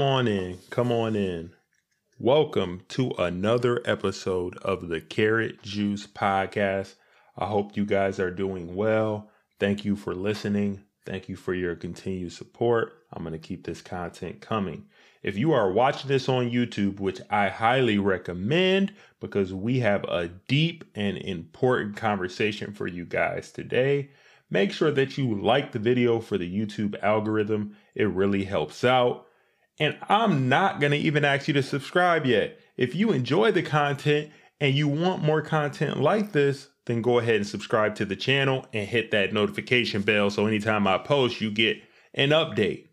Come on in, come on in. Welcome to another episode of the Carrot Juice Podcast. I hope you guys are doing well. Thank you for listening. Thank you for your continued support. I'm going to keep this content coming. If you are watching this on YouTube, which I highly recommend because we have a deep and important conversation for you guys today, make sure that you like the video for the YouTube algorithm. It really helps out. And I'm not going to even ask you to subscribe yet. If you enjoy the content and you want more content like this, then go ahead and subscribe to the channel and hit that notification bell so anytime I post, you get an update.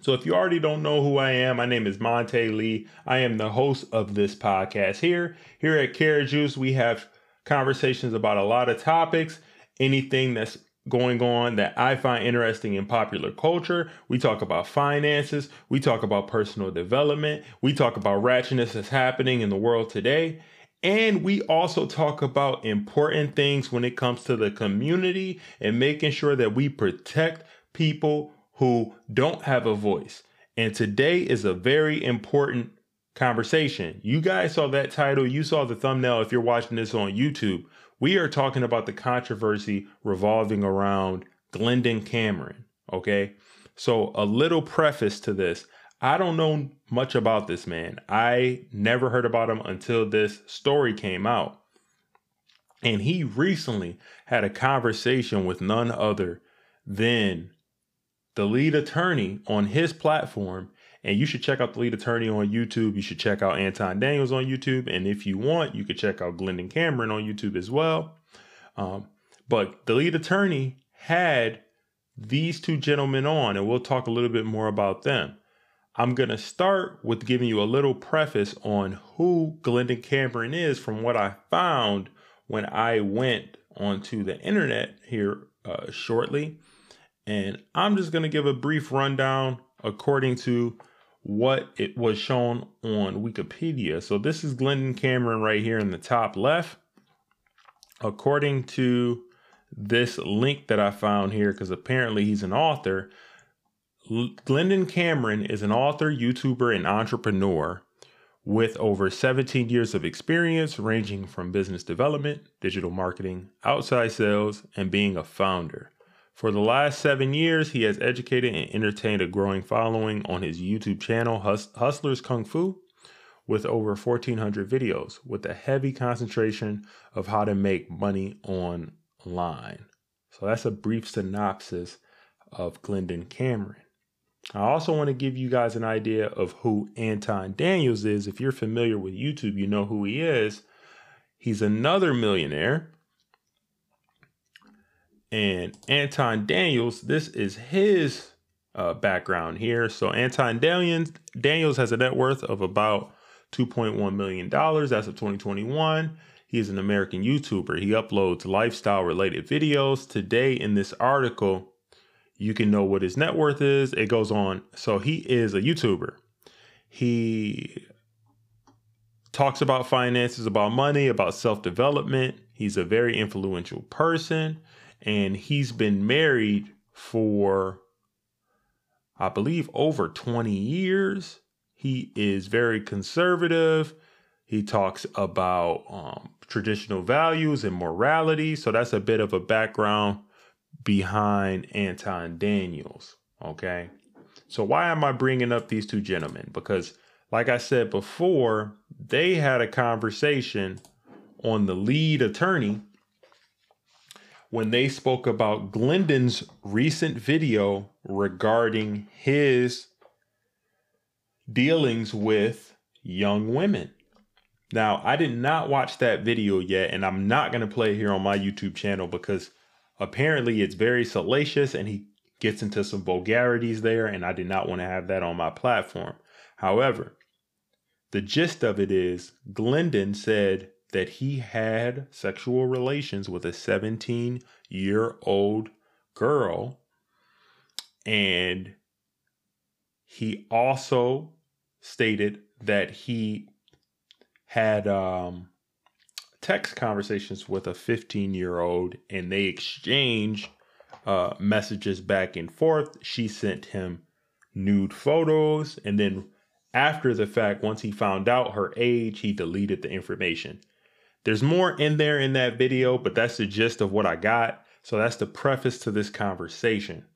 So if you already don't know who I am, my name is Monte Lee. I am the host of this podcast here. Here at Carrot Juice, we have conversations about a lot of topics, anything that's going on that I find interesting in popular culture. We talk about finances, we talk about personal development, we talk about ratchetness that's happening in the world today. And we also talk about important things when it comes to the community and making sure that we protect people who don't have a voice. And today is a very important conversation. You guys saw that title, you saw the thumbnail if you're watching this on YouTube. We are talking about the controversy revolving around Glendon Cameron. Okay. So, a little preface to this I don't know much about this man. I never heard about him until this story came out. And he recently had a conversation with none other than the lead attorney on his platform and you should check out the lead attorney on YouTube. You should check out Anton Daniels on YouTube. And if you want, you could check out Glendon Cameron on YouTube as well. Um, but the lead attorney had these two gentlemen on, and we'll talk a little bit more about them. I'm going to start with giving you a little preface on who Glendon Cameron is from what I found when I went onto the internet here uh, shortly. And I'm just going to give a brief rundown according to what it was shown on Wikipedia. So this is Glendon Cameron right here in the top left. According to this link that I found here, because apparently he's an author, Glendon Cameron is an author, YouTuber, and entrepreneur with over 17 years of experience ranging from business development, digital marketing, outside sales, and being a founder. For the last seven years, he has educated and entertained a growing following on his YouTube channel, Hus- Hustlers Kung Fu, with over 1,400 videos, with a heavy concentration of how to make money online. So that's a brief synopsis of Glendon Cameron. I also want to give you guys an idea of who Anton Daniels is. If you're familiar with YouTube, you know who he is. He's another millionaire and Anton Daniels, this is his uh, background here. So Anton Daniels, Daniels has a net worth of about $2.1 million as of 2021. He is an American YouTuber. He uploads lifestyle related videos. Today, in this article, you can know what his net worth is. It goes on. So he is a YouTuber. He talks about finances, about money, about self development. He's a very influential person and he's been married for I believe over 20 years. He is very conservative. He talks about um, traditional values and morality. So that's a bit of a background behind Anton Daniels. Okay. So why am I bringing up these two gentlemen? Because, like I said before, they had a conversation on the lead attorney when they spoke about Glendon's recent video regarding his dealings with young women. Now, I did not watch that video yet, and I'm not going to play here on my YouTube channel because apparently it's very salacious and he gets into some vulgarities there, and I did not want to have that on my platform. However, the gist of it is Glendon said that he had sexual relations with a 17 year old girl. And he also stated that he had um, text conversations with a 15 year old and they exchanged uh, messages back and forth. She sent him nude photos. And then after the fact, once he found out her age, he deleted the information. There's more in there in that video, but that's the gist of what I got. So that's the preface to this conversation.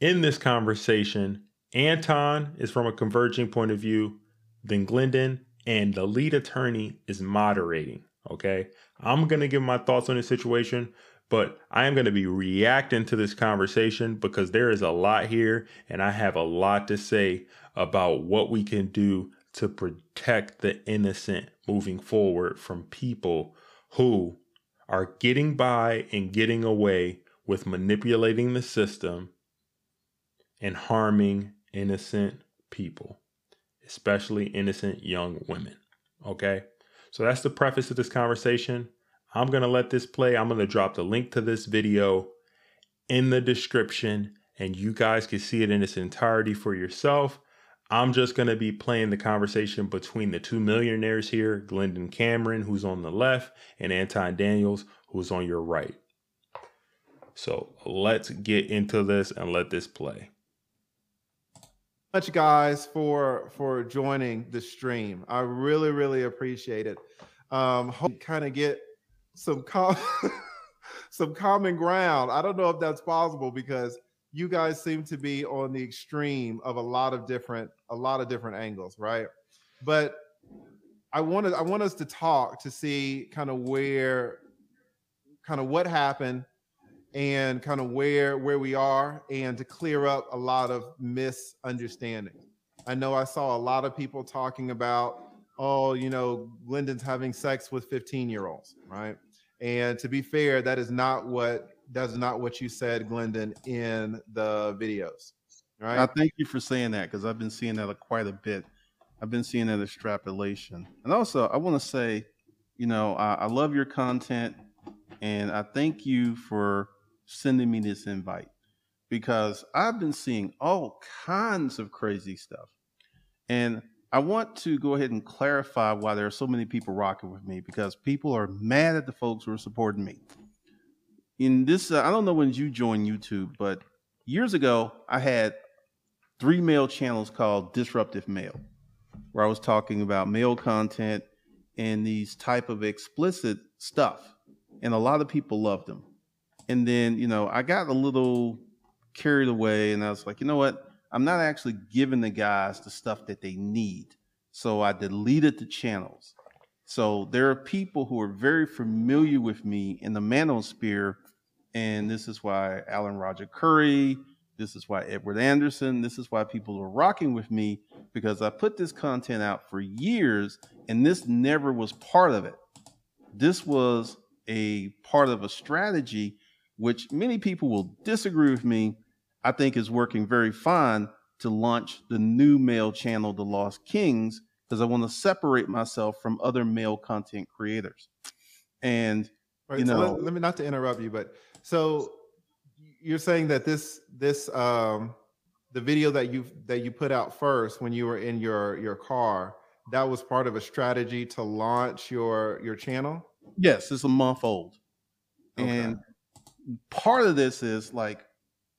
In this conversation, Anton is from a converging point of view, then Glendon and the lead attorney is moderating. Okay. I'm going to give my thoughts on the situation, but I am going to be reacting to this conversation because there is a lot here and I have a lot to say about what we can do to protect the innocent moving forward from people who are getting by and getting away with manipulating the system and harming innocent people, especially innocent young women. Okay? So that's the preface of this conversation. I'm going to let this play. I'm going to drop the link to this video in the description and you guys can see it in its entirety for yourself. I'm just going to be playing the conversation between the two millionaires here, Glendon Cameron, who's on the left, and Anton Daniels, who's on your right. So let's get into this and let this play. Much guys for for joining the stream. I really really appreciate it. Um, hope kind of get some com- some common ground. I don't know if that's possible because you guys seem to be on the extreme of a lot of different a lot of different angles, right? But I wanted I want us to talk to see kind of where kind of what happened and kind of where where we are and to clear up a lot of misunderstanding. I know I saw a lot of people talking about oh, you know, Glendon's having sex with 15 year olds, right? And to be fair, that is not what that's not what you said, Glendon, in the videos. Right. I thank you for saying that because I've been seeing that quite a bit. I've been seeing that extrapolation. And also, I want to say, you know, I, I love your content and I thank you for sending me this invite because I've been seeing all kinds of crazy stuff. And I want to go ahead and clarify why there are so many people rocking with me because people are mad at the folks who are supporting me in this, uh, I don't know when you joined YouTube, but years ago, I had three male channels called Disruptive Male, where I was talking about male content and these type of explicit stuff. And a lot of people loved them. And then, you know, I got a little carried away and I was like, you know what? I'm not actually giving the guys the stuff that they need. So I deleted the channels. So there are people who are very familiar with me in the manosphere and this is why Alan Roger Currie, this is why Edward Anderson, this is why people are rocking with me because I put this content out for years and this never was part of it. This was a part of a strategy which many people will disagree with me. I think is working very fine to launch the new male channel, The Lost Kings, because I want to separate myself from other male content creators. And right, you know, so let, let me not to interrupt you, but so you're saying that this this um the video that you that you put out first when you were in your your car that was part of a strategy to launch your your channel? Yes it's a month old. Okay. and part of this is like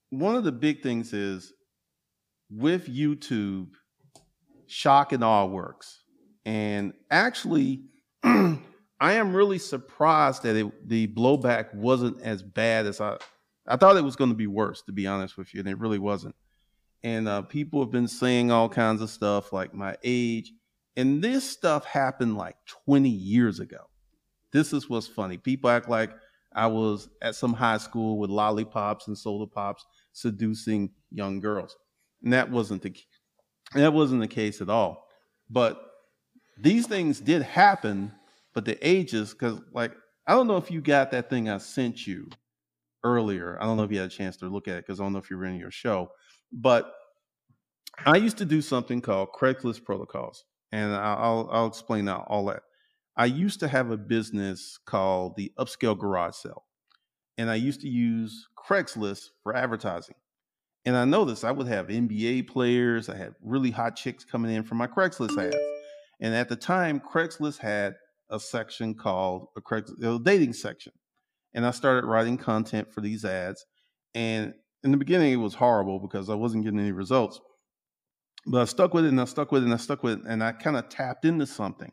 one of the big things is with youtube shock and awe works. And actually I am really surprised that it, the blowback wasn't as bad as I. I thought it was going to be worse, to be honest with you, and it really wasn't. And uh, people have been saying all kinds of stuff like my age, and this stuff happened like 20 years ago. This is what's funny. People act like I was at some high school with lollipops and soda pops seducing young girls, and that wasn't the that wasn't the case at all. But these things did happen but the ages, because like I don't know if you got that thing I sent you earlier. I don't know if you had a chance to look at it because I don't know if you're in your show, but I used to do something called Craigslist protocols, and I'll I'll explain now all that. I used to have a business called the Upscale Garage Sale, and I used to use Craigslist for advertising. And I noticed I would have NBA players, I had really hot chicks coming in for my Craigslist ads. And at the time, Craigslist had a section called a Craigslist dating section, and I started writing content for these ads. And in the beginning it was horrible because I wasn't getting any results. But I stuck with it and I stuck with it and I stuck with it and I kind of tapped into something.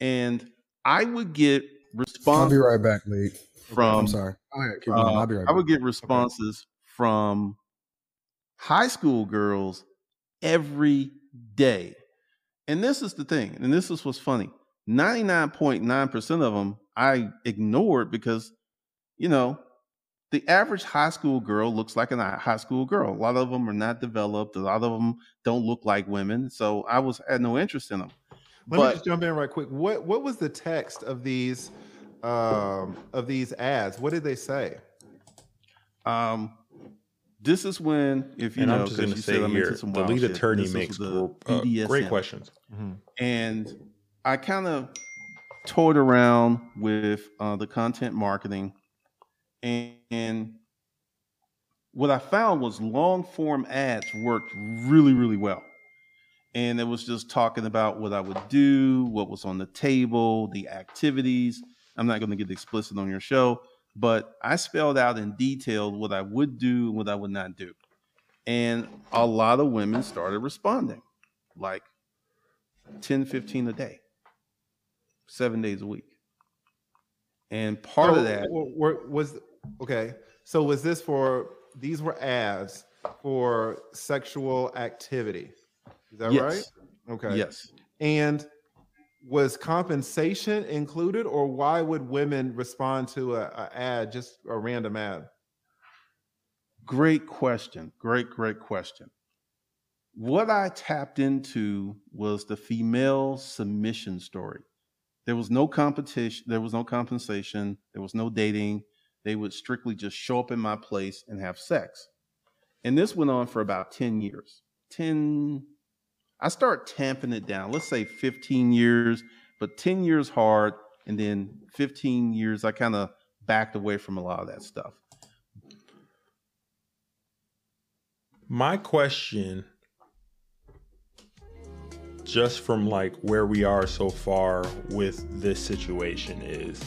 And I would get response. I'll be right back, Lee. From I'm sorry. Go ahead, keep going. uh, I'll be right Back. I would get responses from high school girls every day. And this is the thing, and this is what's funny. 99.9% of them I ignored because, you know, the average high school girl looks like a high school girl. A lot of them are not developed. A lot of them don't look like women. So I was had no interest in them. Let But- me just jump in right quick. What what was the text of these um, of these ads? What did they say? Um, this is when, if you and know, I'm just 'cause going to you say said I'm into here, some the wild lead shit, attorney this was makes the gr- uh, great BDSM. questions. and I kind of toyed around with uh, the content marketing, and, and what I found was long form ads worked really, really well. And it was just talking about what I would do, what was on the table, the activities. I'm not going to get explicit on your show, but I spelled out in detail what I would do and what I would not do. And a lot of women started responding, like 10, 15 a day, seven days a week. And part So, of that, were- was okay. So was this for these were ads for sexual activity? Is that yes, right? Okay. yes. And was compensation included, or why would women respond to a, a ad, just a random ad? Great question. Great, great question. What I tapped into was the female submission story. There was no competition, there was no compensation, there was no dating. They would strictly just show up in my place and have sex. And this went on for about 10 years. 10, I start tamping it down. Let's say 15 years, but 10 years hard. And then 15 years, I kind of backed away from a lot of that stuff. My question, just from like where we are so far with this situation, is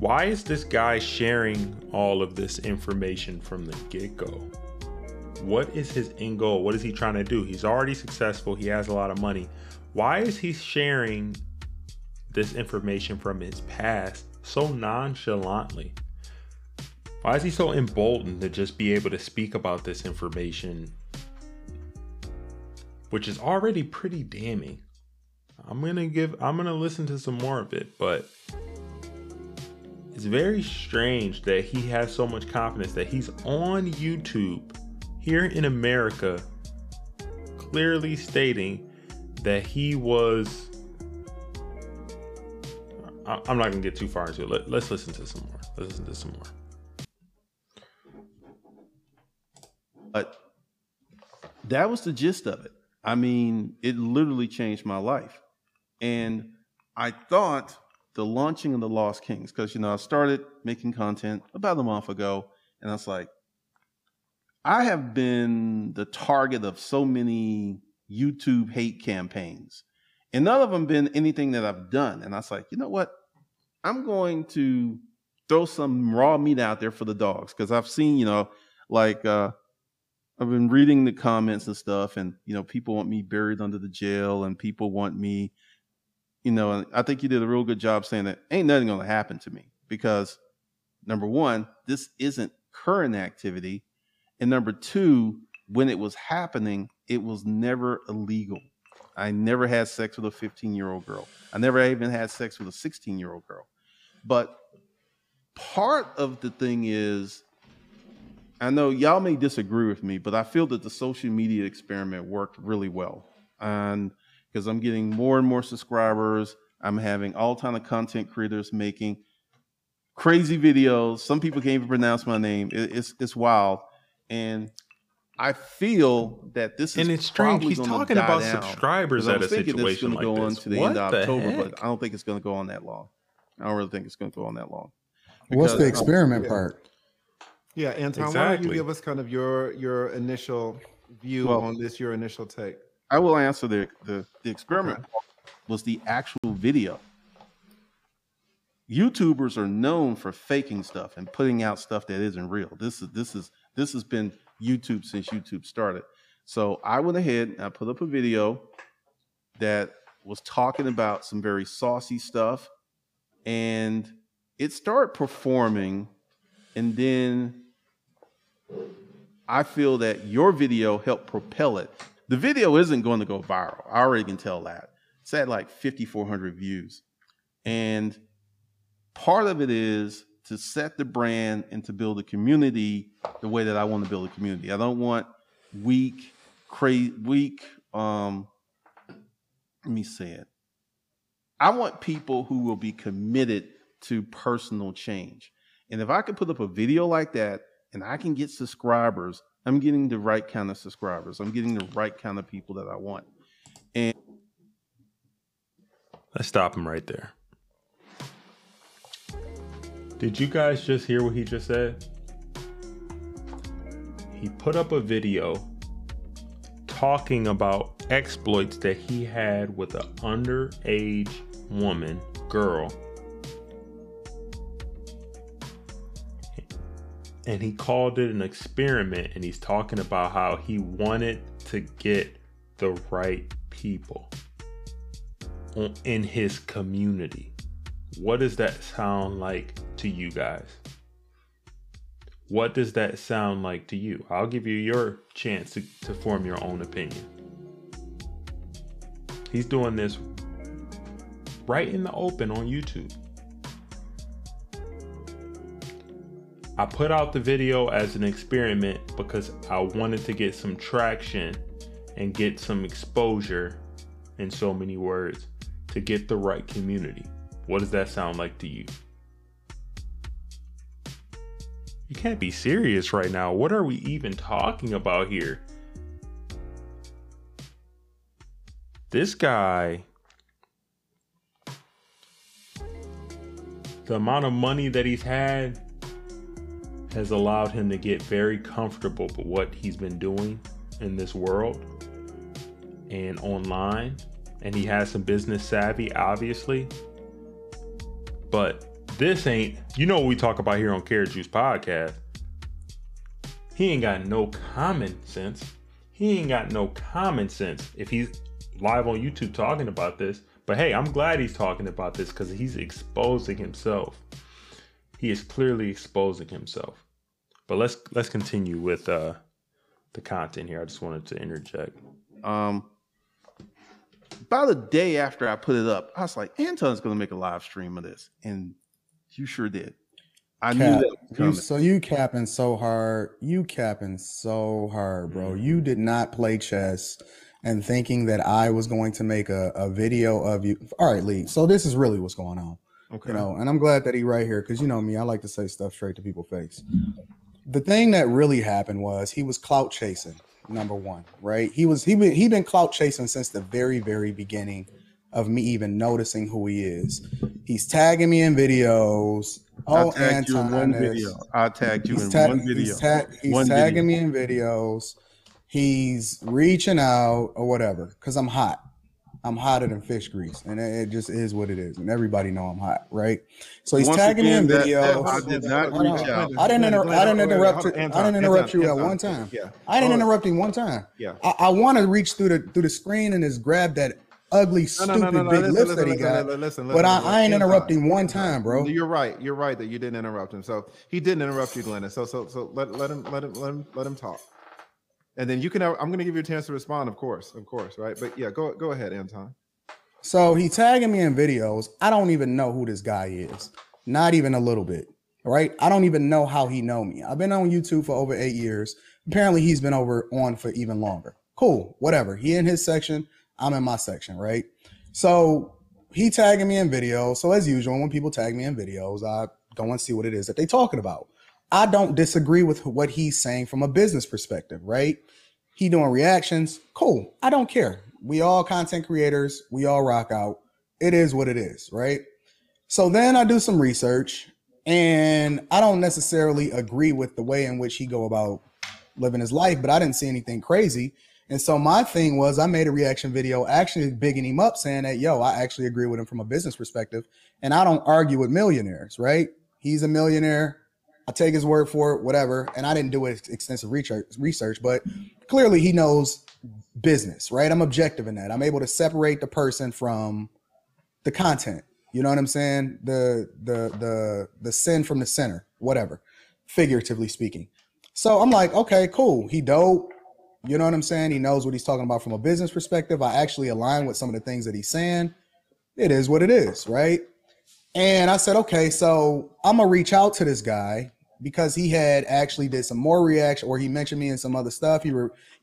why is this guy sharing all of this information from the get go? What is his end goal? What is he trying to do? He's already successful, he has a lot of money. Why is he sharing this information from his past so nonchalantly? Why is he so emboldened to just be able to speak about this information, which is already pretty damning? I'm gonna give, I'm gonna listen to some more of it, but it's very strange that he has so much confidence that he's on YouTube here in America, clearly stating that he was. I'm not gonna get too far into it. Let, let's listen to some more. Let's listen to some more. But that was the gist of it. I mean, it literally changed my life. And I thought the launching of the Lost Kings, because you know, I started making content about a month ago, and I was like, I have been the target of so many YouTube hate campaigns, and none of them been anything that I've done. And I was like, you know what? I'm going to throw some raw meat out there for the dogs because I've seen, you know, like uh, I've been reading the comments and stuff, and you know, people want me buried under the jail, and people want me, you know, and I think you did a real good job saying that ain't nothing going to happen to me because number one, this isn't current activity, and number two, when it was happening, it was never illegal. I never had sex with a 15 year old girl. I never even had sex with a 16 year old girl. But part of the thing is I know y'all may disagree with me, but I feel that the social media experiment worked really well. And because I'm getting more and more subscribers, I'm having all kind of content creators making crazy videos. Some people can't even pronounce my name. It- it's it's wild. And I feel that this is And it's strange. He's talking about down. subscribers 'Cause I at a thinking it's situation gonna like go on to the What end of the October, heck? but I don't think it's going to go on that long. I don't really think it's going to go on that long. What's the Because- experiment Yeah. part? Yeah, Anton, why don't you give us kind of your your initial view Well- on this, your initial take? I will answer the the, the experiment was the actual video. YouTubers are known for faking stuff and putting out stuff that isn't real. This is this is this has been YouTube since YouTube started. So I went ahead and I put up a video that was talking about some very saucy stuff and it started performing and then I feel that your video helped propel it. The video isn't going to go viral. I already can tell that. It's at like 5,400 views. And part of it is to set the brand and to build a community the way that I want to build a community. I don't want weak, crazy, weak. Um, let me say it. I want people who will be committed to personal change. And if I could put up a video like that and I can get subscribers, I'm getting the right kind of subscribers. I'm getting the right kind of people that I want. And let's stop him right there. Did you guys just hear what he just said? He put up a video talking about exploits that he had with an underage woman, girl. And he called it an experiment, and he's talking about how he wanted to get the right people in his community. What does that sound like to you guys? What does that sound like to you? I'll give you your chance to, to form your own opinion. He's doing this right in the open on YouTube. I put out the video as an experiment because I wanted to get some traction and get some exposure in so many words to get the right community. What does that sound like to you? You can't be serious right now. What are we even talking about here? This guy, the amount of money that he's had has allowed him to get very comfortable with what he's been doing in this world and online. And he has some business savvy, obviously. But this ain't, you know what we talk about here on Carrot Juice Podcast. He ain't got no common sense. He ain't got no common sense if he's live on YouTube talking about this. But hey, I'm glad he's talking about this because he's exposing himself. He is clearly exposing himself. But let's let's continue with uh the content here. I just wanted to interject. Um about a day after I put it up, I was like, Anton's gonna make a live stream of this. And you sure did. I Cap, knew that you, so you capping so hard. You capping so hard, bro. You did not play chess and thinking that I was going to make a, a video of you. All right, Lee. So this is really what's going on. Okay. You know, and I'm glad that he right here because you know me, I like to say stuff straight to people's face. The thing that really happened was he was clout chasing. Number one, right? He was he been he been clout chasing since the very very beginning of me even noticing who he is. He's tagging me in videos. I Oh, tagged you in one video. I tagged you in tag- one video. he's, tag- he's One tagging video. me in videos. He's reaching out or whatever because I'm hot. I'm hotter than fish grease, and it, just is what it is. And everybody know I'm hot, right? So he's Once tagging again, me in that- that- videos. I did not reach out. I didn't inter- I didn't interrupt you. I didn't interrupt you at one time. Yeah. I didn't interrupt him one time. Yeah. I, I want to reach through the through the screen and just grab that ugly, stupid no, no, no, big listen, lips listen, that he listen, got. listen, listen, but I, I ain't interrupting one time, bro. You're right. You're right that you didn't interrupt him. So he didn't interrupt you, Glenn. So so so let, let him let him let him let him talk. And then you can. I'm going to give you a chance to respond, of course, of course, right? But yeah, go go ahead, Anton. So he tagging me in videos. I don't even know who this guy is. Not even a little bit. Right? I don't even know how he know me. I've been on YouTube for over eight years. Apparently he's been over on for even longer. Cool. Whatever. He in his section. I'm in my section, right? So he tagging me in videos. So as usual, when people tag me in videos, I go and see what it is that they talking about. I don't disagree with what he's saying from a business perspective, right? He doing reactions. Cool. I don't care. We all content creators. We all rock out. It is what it is, right? So then I do some research and I don't necessarily agree with the way in which he go about living his life, but I didn't see anything crazy. And so my thing was I made a reaction video actually bigging him up saying that, yo, I actually agree with him from a business perspective. And I don't argue with millionaires, right? He's a millionaire. I take his word for it, whatever. And I didn't do extensive research, research, but clearly he knows business, right? I'm objective in that. I'm able to separate the person from the content. You know what I'm saying? The the the the sin from the center, whatever, figuratively speaking. So I'm like, okay, cool. He dope. You know what I'm saying? He knows what he's talking about from a business perspective. I actually align with some of the things that he's saying. It is what it is, right? And I said, okay, so I'm gonna reach out to this guy because he had actually did some more reaction, or he mentioned me in some other stuff. He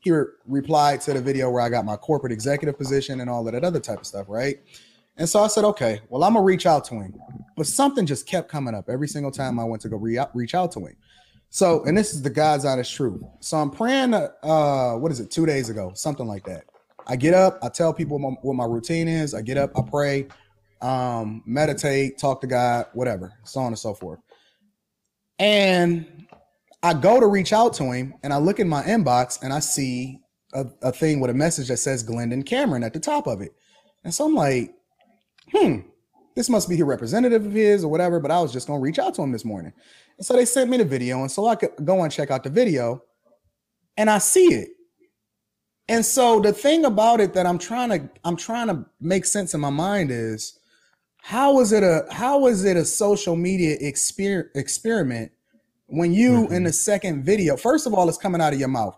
he re- replied to the video where I got my corporate executive position and all of that other type of stuff, right? And so I said, okay, well, I'm gonna reach out to him. But something just kept coming up every single time I went to go re- reach out to him. So, and this is the God's honest truth. So I'm praying, uh, what is it, two days ago, something like that. I get up, I tell people what my, what my routine is. I get up, I pray, um, meditate, talk to God, whatever, so on and so forth. And I go to reach out to him, and I look in my inbox, and I see a, a thing with a message that says Glendon Cameron at the top of it. And so I'm like, hmm, this must be a representative of his or whatever. But I was just gonna reach out to him this morning. And so they sent me the video, and so I could go and check out the video, and I see it. And so the thing about it that I'm trying to I'm trying to make sense in my mind is how is it a how is it a social media exper- experiment when you mm-hmm. in the second video first of all it's coming out of your mouth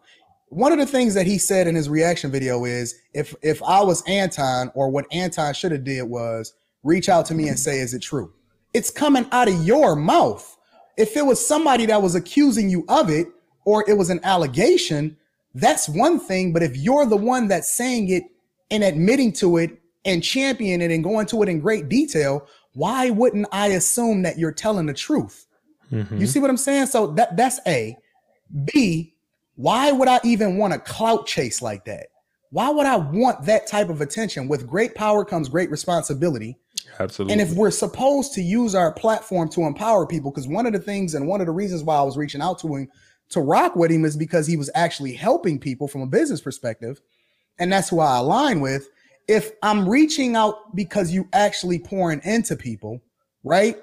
one of the things that he said in his reaction video is if if i was anton or what anton should have did was reach out to me and say is it true it's coming out of your mouth if it was somebody that was accusing you of it or it was an allegation, that's one thing. But if you're the one that's saying it and admitting to it and champion it and go into it in great detail, why wouldn't I assume that you're telling the truth? Mm-hmm. You see what I'm saying? So that that's A. B, why would I even want a clout chase like that? Why would I want that type of attention? With great power comes great responsibility. Absolutely. And if we're supposed to use our platform to empower people, because one of the things and one of the reasons why I was reaching out to him to rock with him is because he was actually helping people from a business perspective. And that's who I align with. If I'm reaching out because you actually pouring into people, right?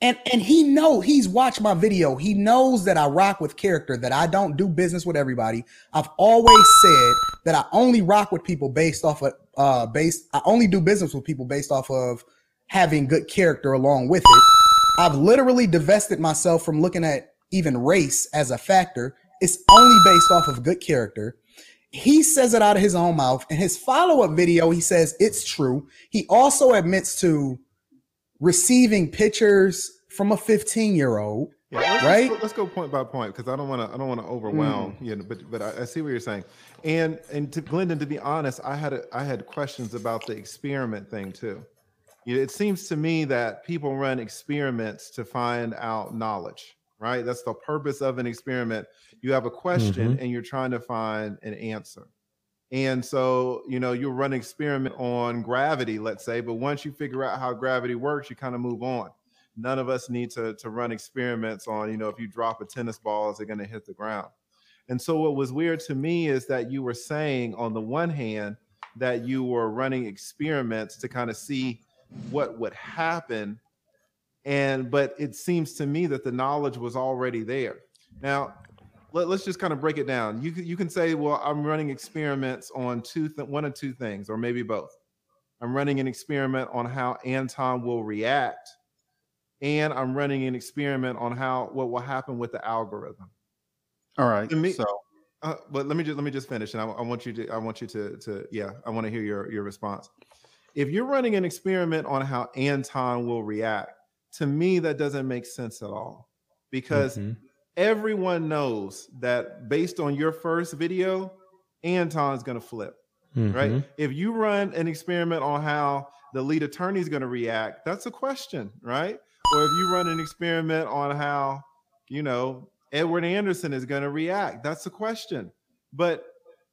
And and he know he's watched my video. He knows that I rock with character, that I don't do business with everybody. I've always said that I only rock with people based off of uh based I only do business with people based off of having good character along with it. I've literally divested myself from looking at even race as a factor. It's only based off of good character. He says it out of his own mouth. In his follow up video, he says it's true. He also admits to receiving pictures from a 15 year old. Yeah, let's, right. Let's go, let's go, point by point because I don't want to. I don't want to overwhelm. Mm. You know, but but I, I, see what you're saying. And and to Glendon, to be honest, I had a, I had questions about the experiment thing too. It seems to me that people run experiments to find out knowledge, right? That's the purpose of an experiment. You have a question mm-hmm. and you're trying to find an answer. And so, you know, you'll run an experiment on gravity, let's say, but once you figure out how gravity works, you kind of move on. None of us need to, to run experiments on, you know, if you drop a tennis ball, is it going to hit the ground? And so, what was weird to me is that you were saying, on the one hand, that you were running experiments to kind of see what would happen and but it seems to me that the knowledge was already there now let, us just kind of break it down. You, you can say well i'm running experiments on two th- one or two things or maybe both. I'm running an experiment on how anton will react and i'm running an experiment on how what will happen with the algorithm. All right me, so uh, but let me just let me just finish and I, I want you to i want you to to yeah i want to hear your your response. If you're running an experiment on how Anton will react, to me, that doesn't make sense at all because mm-hmm. Everyone knows that based on your first video, Anton's going to flip, mm-hmm. right? If you run an experiment on how the lead attorney is going to react, that's a question, right? Or if you run an experiment on how, you know, Edward Anderson is going to react, that's a question. But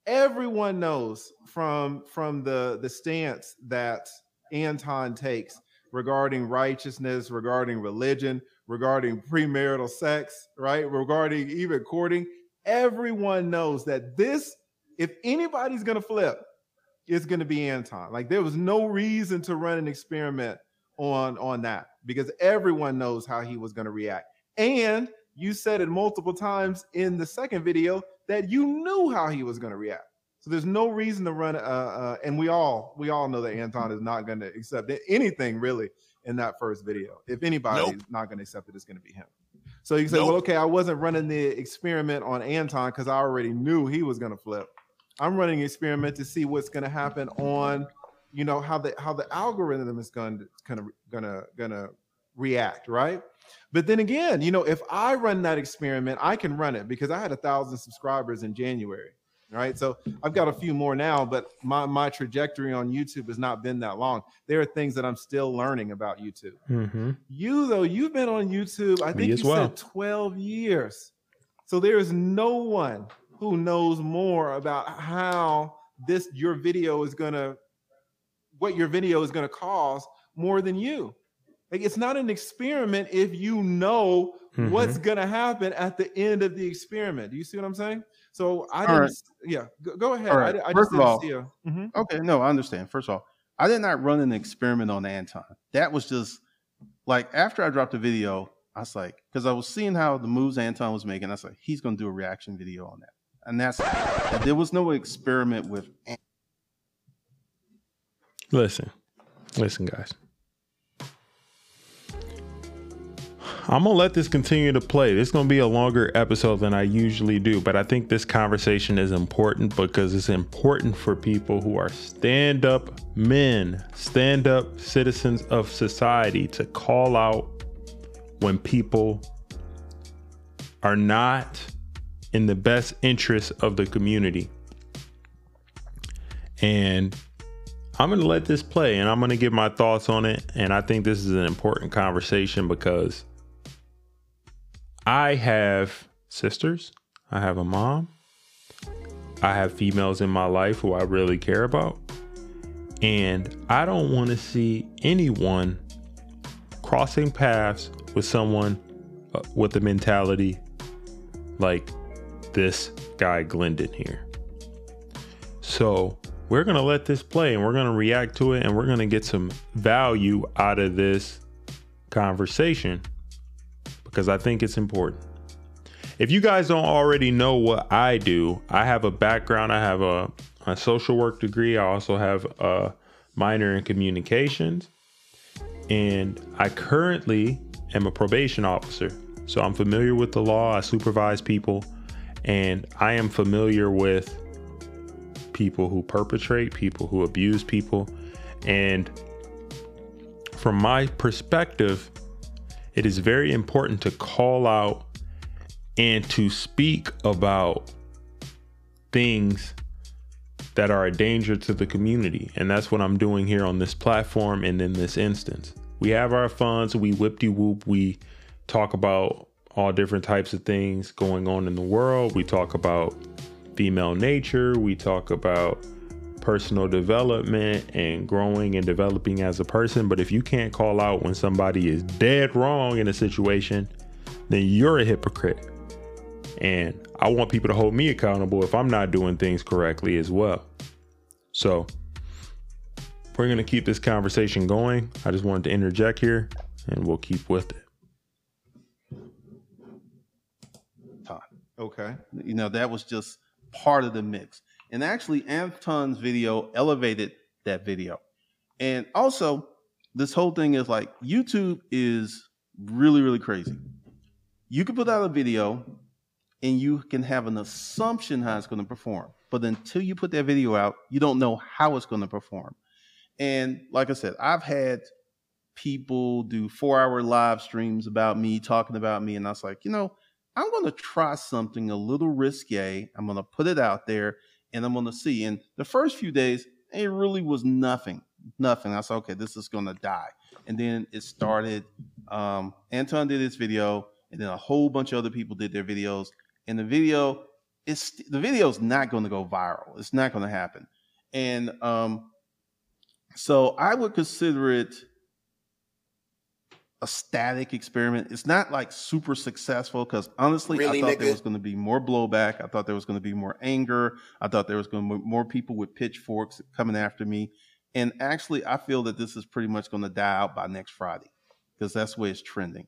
everyone knows from from the the stance that Anton takes regarding righteousness, regarding religion, regarding premarital sex, right? Regarding even courting, everyone knows that this if anybody's gonna flip, it's gonna be Anton. Like there was no reason to run an experiment on on that because everyone knows how he was gonna react. And you said it multiple times in the second video that you knew how he was gonna react. So there's no reason to run. Uh, uh, and we all we all know that Anton is not going to accept anything really in that first video. If anybody's nope. not going to accept it, it's going to be him. So you say, nope. well, okay, I wasn't running the experiment on Anton because I already knew he was going to flip. I'm running an experiment to see what's going to happen on, you know, how the how the algorithm is going to kind of gonna gonna react, right? But then again, you know, if I run that experiment, I can run it because I had a thousand subscribers in January right? So I've got a few more now, but my my trajectory on YouTube has not been that long. There are things that I'm still learning about YouTube. Mm-hmm. You though, you've been on YouTube. I think you well. said 12 years. So there is no one who knows more about how this your video is gonna what your video is gonna cause more than you. Like it's not an experiment if you know mm-hmm. what's gonna happen at the end of the experiment. Do you see what I'm saying? So I didn't. Right. Yeah, go, go, ahead. Right. I, I First of all, a, mm-hmm. okay, no, I understand. First of all, I did not run an experiment on Anton. That was just like after I dropped the video, I was like, because I was seeing how the moves Anton was making. I was like, he's going to do a reaction video on that, and that's there was no experiment with. Anton. Listen, listen, guys. I'm gonna let this continue to play. This is gonna be a longer episode than I usually do, but I think this conversation is important because it's important for people who are stand up men, stand up citizens of society to call out when people are not in the best interest of the community. And I'm going to let this play and I'm going to give my thoughts on it. And I think this is an important conversation because I have sisters, I have a mom, I have females in my life who I really care about. And I don't want to see anyone crossing paths with someone uh, with a mentality like this guy Glendon here. So we're going to let this play and we're going to react to it and we're going to get some value out of this conversation because I think it's important. If you guys don't already know what I do, I have a background. I have a, a social work degree. I also have a minor in communications. And I currently am a probation officer. So I'm familiar with the law. I supervise people. And I am familiar with people who perpetrate, people who abuse people. And from my perspective, it is very important to call out and to speak about things that are a danger to the community. And that's what I'm doing here on this platform and in this instance. We have our funds, we whip de whoop, we talk about all different types of things going on in the world. We talk about female nature, we talk about personal development and growing and developing as a person. But if you can't call out when somebody is dead wrong in a situation, then you're a hypocrite. And I want people to hold me accountable if I'm not doing things correctly as well. So we're going to keep this conversation going. I just wanted to interject here and we'll keep with it. Okay. You know, that was just part of the mix. And actually, Anton's video elevated that video. And also, this whole thing is like YouTube is really, really crazy. You can put out a video and you can have an assumption how it's going to perform. But until you put that video out, you don't know how it's going to perform. And like I said, I've had people do four hour live streams about me, talking about me. And I was like, you know, I'm going to try something a little risque. I'm going to put it out there and I'm going to see. And the first few days, it really was nothing, nothing. I said, okay, this is going to die. And then it started. Um, Anton did his video, and then a whole bunch of other people did their videos. And the video is the video is not going to go viral. It's not going to happen. And um, so I would consider it a static experiment. It's not like super successful because honestly, Really, I thought there was going to be more blowback. I thought there was going to be more anger. I thought there was going to be more people with pitchforks coming after me. And actually, I feel that this is pretty much going to die out by next Friday because that's the way it's trending.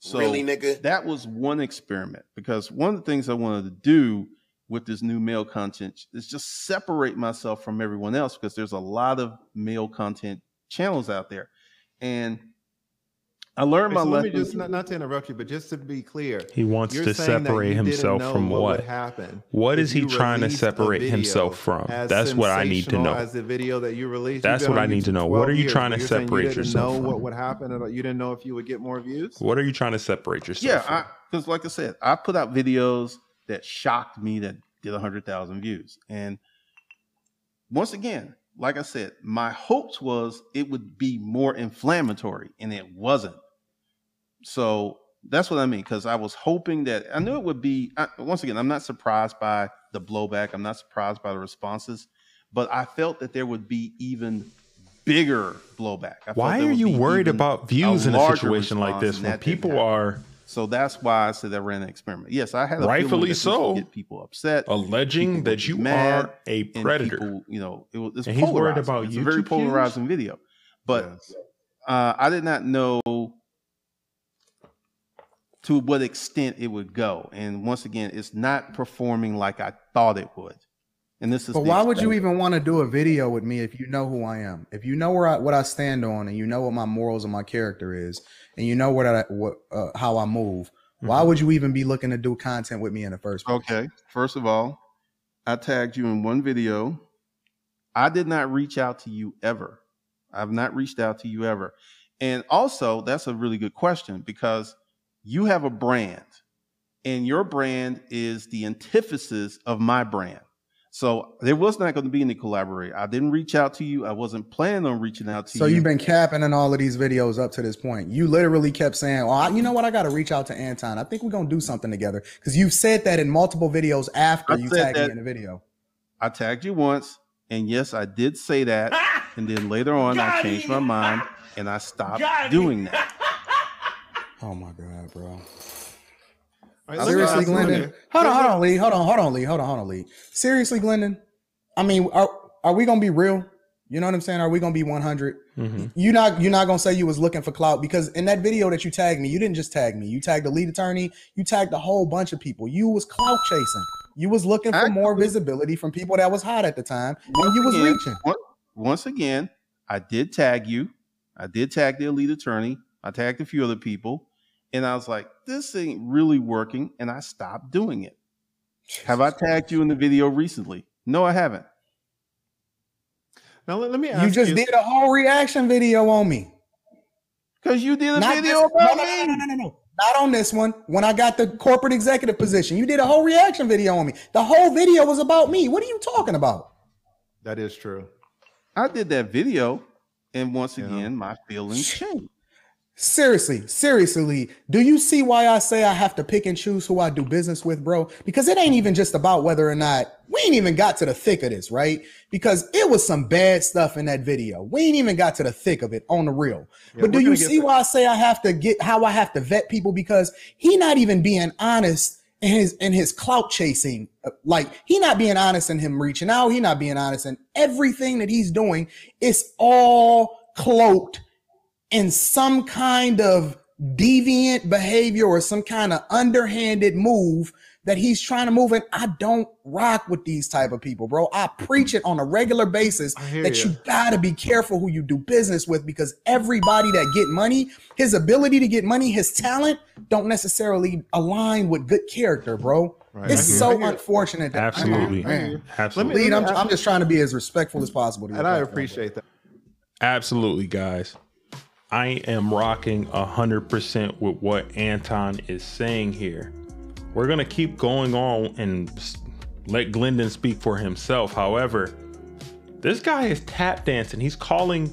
So really, nigga? that was one experiment because one of the things I wanted to do with this new male content is just separate myself from everyone else because there's a lot of male content channels out there. And I learned Hey, my so let me lesson. just not, not to interrupt you, but just to be clear, He wants to separate himself from what what? would happen. What if is he trying to separate himself from? That's what I need to know. As the video that you released, That's what I need to know. What are you years, trying to but you're saying separate you didn't yourself know what would happen, or you didn't know if you would get more views. What are you trying to separate yourself yeah, because like I said, I put out videos that shocked me that did 100,000 views. And once again, like I said, my hopes was it would be more inflammatory and it wasn't. So that's what I mean because I was hoping that I knew it would be I, once again, I'm not surprised by the blowback, I'm not surprised by the responses, but I felt that there would be even bigger blowback. I Why there are you worried about views in a situation like this when people are So that's why I said I ran an experiment. Yes, I had a feeling Rightfully that this would so. get people upset, alleging People that you mad, are a and predator? people, you know, it was it's And he's worried about it's a very YouTube views? polarizing video. But Yes. uh, I did not know to what extent it would go. And once again, it's not performing like I thought it would. And this is But why would you even want to do a video with me if you know who I am? If you know where I, what I stand on, and you know what my morals and my character is, and you know what I what uh, how I move, why Mm-hmm. would you even be looking to do content with me in the first place? Okay. First of all, I tagged you in one video. I did not reach out to you ever. I've not reached out to you ever. And also, that's a really good question because you have a brand, and your brand is the antithesis of my brand. So there was not going to be any collaboration. I didn't reach out to you. I wasn't planning on reaching out to So you. So you've been capping in all of these videos up to this point. You literally kept saying, "Oh, I, you know what? I got to reach out to Anton. I think we're gonna do something together." Because you've said that in multiple videos after I you tagged that- me in the video. I tagged you once, and yes, I did say that. and then later on, I changed my mind and I stopped doing that. Oh my god, bro! All right, let me Seriously, Glendon. Hold on, hold on, Lee. Hold on, hold on, Lee. Hold on, hold on, Lee. Seriously, Glendon. I mean, are are we gonna be real? You know what I'm saying? Are we gonna be 100? Mhm. You not you're not gonna say you was looking for clout because in that video that you tagged me, you didn't just tag me. You tagged the lead attorney. You tagged a whole bunch of people. You was clout chasing. You was looking for more visibility from people that was hot at the time, and you was again- reaching. Once again, I did tag you. I did tag the elite attorney. I tagged a few other people. And I was like, this ain't really working. And I stopped doing it. Have I tagged you in the video recently? No, I haven't. Now let, let me ask You just you. did a whole reaction video on me. Because you did a Not video this- about no, no, me. no, no, no, no. Not on this one. When I got the corporate executive position, you did a whole reaction video on me. The whole video was about me. What are you talking about? That is true. I did that video. And once Yeah. again, my feelings changed. Seriously, seriously, do you see why I say I have to pick and choose who I do business with, bro? Because it ain't even just about whether or not we ain't even got to the thick of this, right? Because it was some bad stuff in that video. We ain't even got to the thick of it on the real. Yeah, but do you see why I say I have to get how I have to vet people? Because he not even being honest in his in his clout chasing. Uh, Like he not being honest in him reaching out. He not being honest in everything that he's doing. It's all cloaked in some kind of deviant behavior or some kind of underhanded move that he's trying to move and I don't rock with these type of people, bro. I preach it on a regular basis that ya. you gotta be careful who you do business with because everybody that get money, his ability to get money, his talent don't necessarily align with good character, bro. Right. It's so unfortunate. That, Absolutely. Man. Absolutely. Lead, I'm, I'm just trying to be as respectful as possible. To And I appreciate that. Absolutely, guys. I am rocking 100% with what Anton is saying here. We're going to keep going on and let Glendon speak for himself. However, this guy is tap dancing. He's calling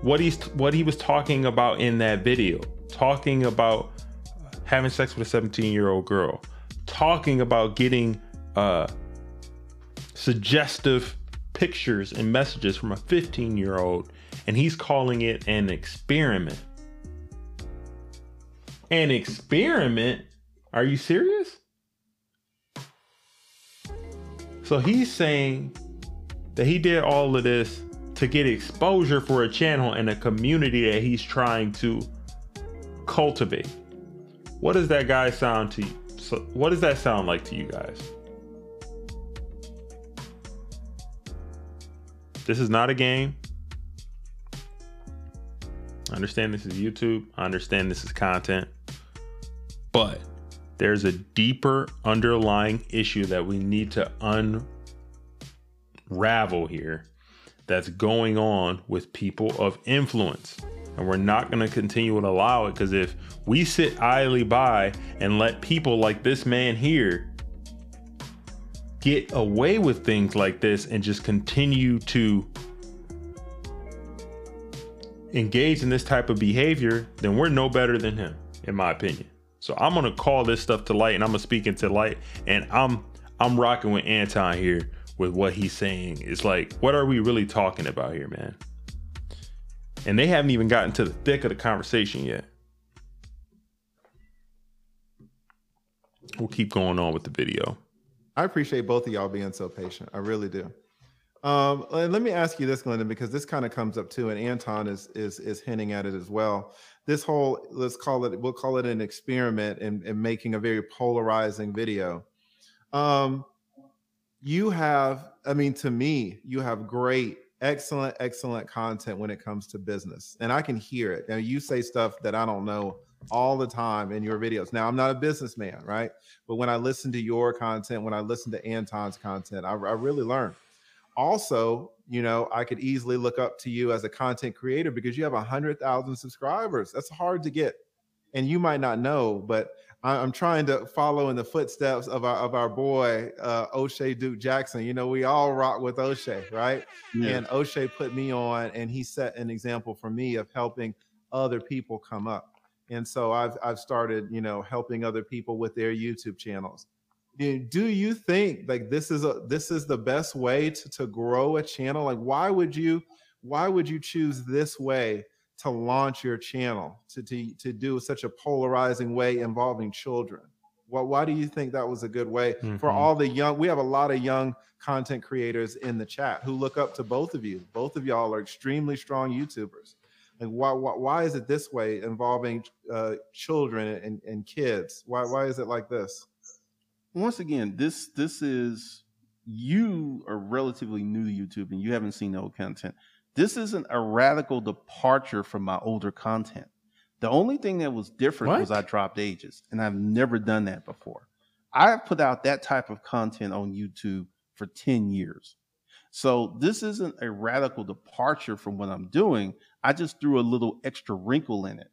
what he's what he was talking about in that video, talking about having sex with a 17-year-old girl, talking about getting uh suggestive pictures and messages from a 15 year old, and he's calling it an experiment. An experiment? Are you serious? So he's saying that he did all of this to get exposure for a channel and a community that he's trying to cultivate. What does that guy sound to you? So what does that sound like to you guys? This is not a game. I understand this is YouTube. I understand this is content. But there's a deeper underlying issue that we need to unravel here that's going on with people of influence. And we're not going to continue to allow it because if we sit idly by and let people like this man here get away with things like this and just continue to engage in this type of behavior, then we're no better than him, in my opinion. So I'm gonna call this stuff to light and I'm gonna speak into light and I'm I'm rocking with Anton here with what he's saying. It's like, what are we really talking about here, man? And they haven't even gotten to the thick of the conversation yet. We'll keep going on with the video. I appreciate both of y'all being so patient. I really do. Um, let me ask you this, Glendon, because this kind of comes up too, and Anton is is is hinting at it as well. This whole let's call it we'll call it an experiment in, in making a very polarizing video. Um, you have, I mean, to me, you have great, excellent, excellent content when it comes to business, and I can hear it. And you say stuff that I don't know all the time in your videos. Now, I'm not a businessman, right? But when I listen to your content, when I listen to Anton's content, I, I really learn also, you know, I could easily look up to you as a content creator because you have a hundred thousand subscribers. That's hard to get, and you might not know, but I'm trying to follow in the footsteps of our of our boy uh, O'Shea Duke Jackson. You know, we all rock with O'Shea, right? Yeah. And O'Shea put me on, and he set an example for me of helping other people come up. And so I've I've started, you know, helping other people with their YouTube channels do you think like this is a this is the best way to, to grow a channel? Like why would you why would you choose this way to launch your channel to to, to do such a polarizing way involving children? Well, why do you think that was a good way mm-hmm. for all the young we have a lot of young content creators in the chat who look up to both of you. Both of y'all are extremely strong youtubers. Like why why, why is it this way involving uh, children and, and kids? Why why is it like this once again, this this is you are relatively new to YouTube and you haven't seen the old content. This isn't a radical departure from my older content. The only thing that was different what? was I dropped ages, and I've never done that before. I've put out that type of content on YouTube for 10 years. So this isn't a radical departure from what I'm doing. I just threw a little extra wrinkle in it.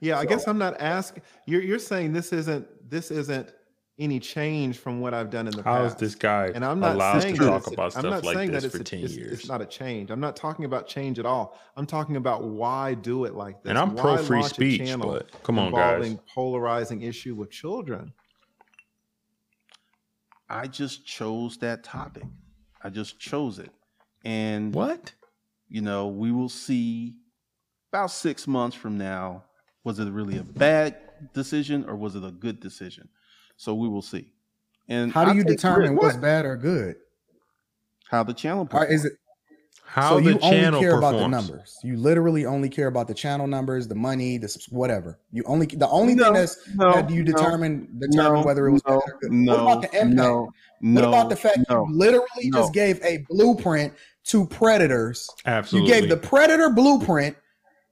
Yeah, so, I guess I'm not asking. You're you're saying this isn't this isn't any change from what I've done in the How past. How is this guy and I'm not allowed saying to talk about stuff I'm not like saying this that for 10 it's, years? It's not a change. I'm not talking about change at all. I'm talking about why do it like this. And I'm pro free speech, but come on, guys. polarizing issue with children. I just chose that topic. I just chose it. And what? You know, we will see about six months from now. Was it really a bad decision or was it a good decision? So we will see. And how do you determine what's bad or good? How the channel performs. Is it how so you only care performs. about the numbers. You literally only care about the channel numbers, the money, the whatever. You only the only no, thing that's no, that you determine no, determine whether it was no, bad or good. No, what about the impact? No, what about the fact you literally just gave a blueprint to predators? Absolutely. You gave the predator blueprint.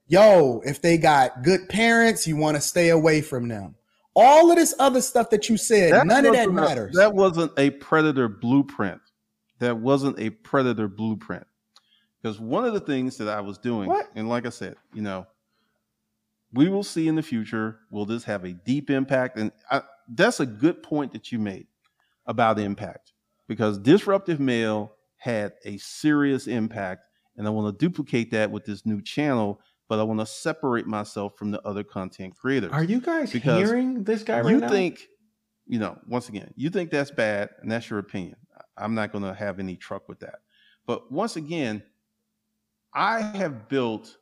Yo, if they got good parents, you want to stay away from them. All of this other stuff that you said, that none of that matters. That wasn't a predator blueprint. That wasn't a predator blueprint. Because one of the things that I was doing, what? and like I said, you know, we will see in the future, will this have a deep impact? And I, that's a good point that you made about impact. Because Disruptive Male had a serious impact. And I want to duplicate that with this new channel but I want to separate myself from the other content creators. Are you guys hearing this guy right you now? You think, you know, once again, you think that's bad, and that's your opinion. I'm not going to have any truck with that. But once again, I have built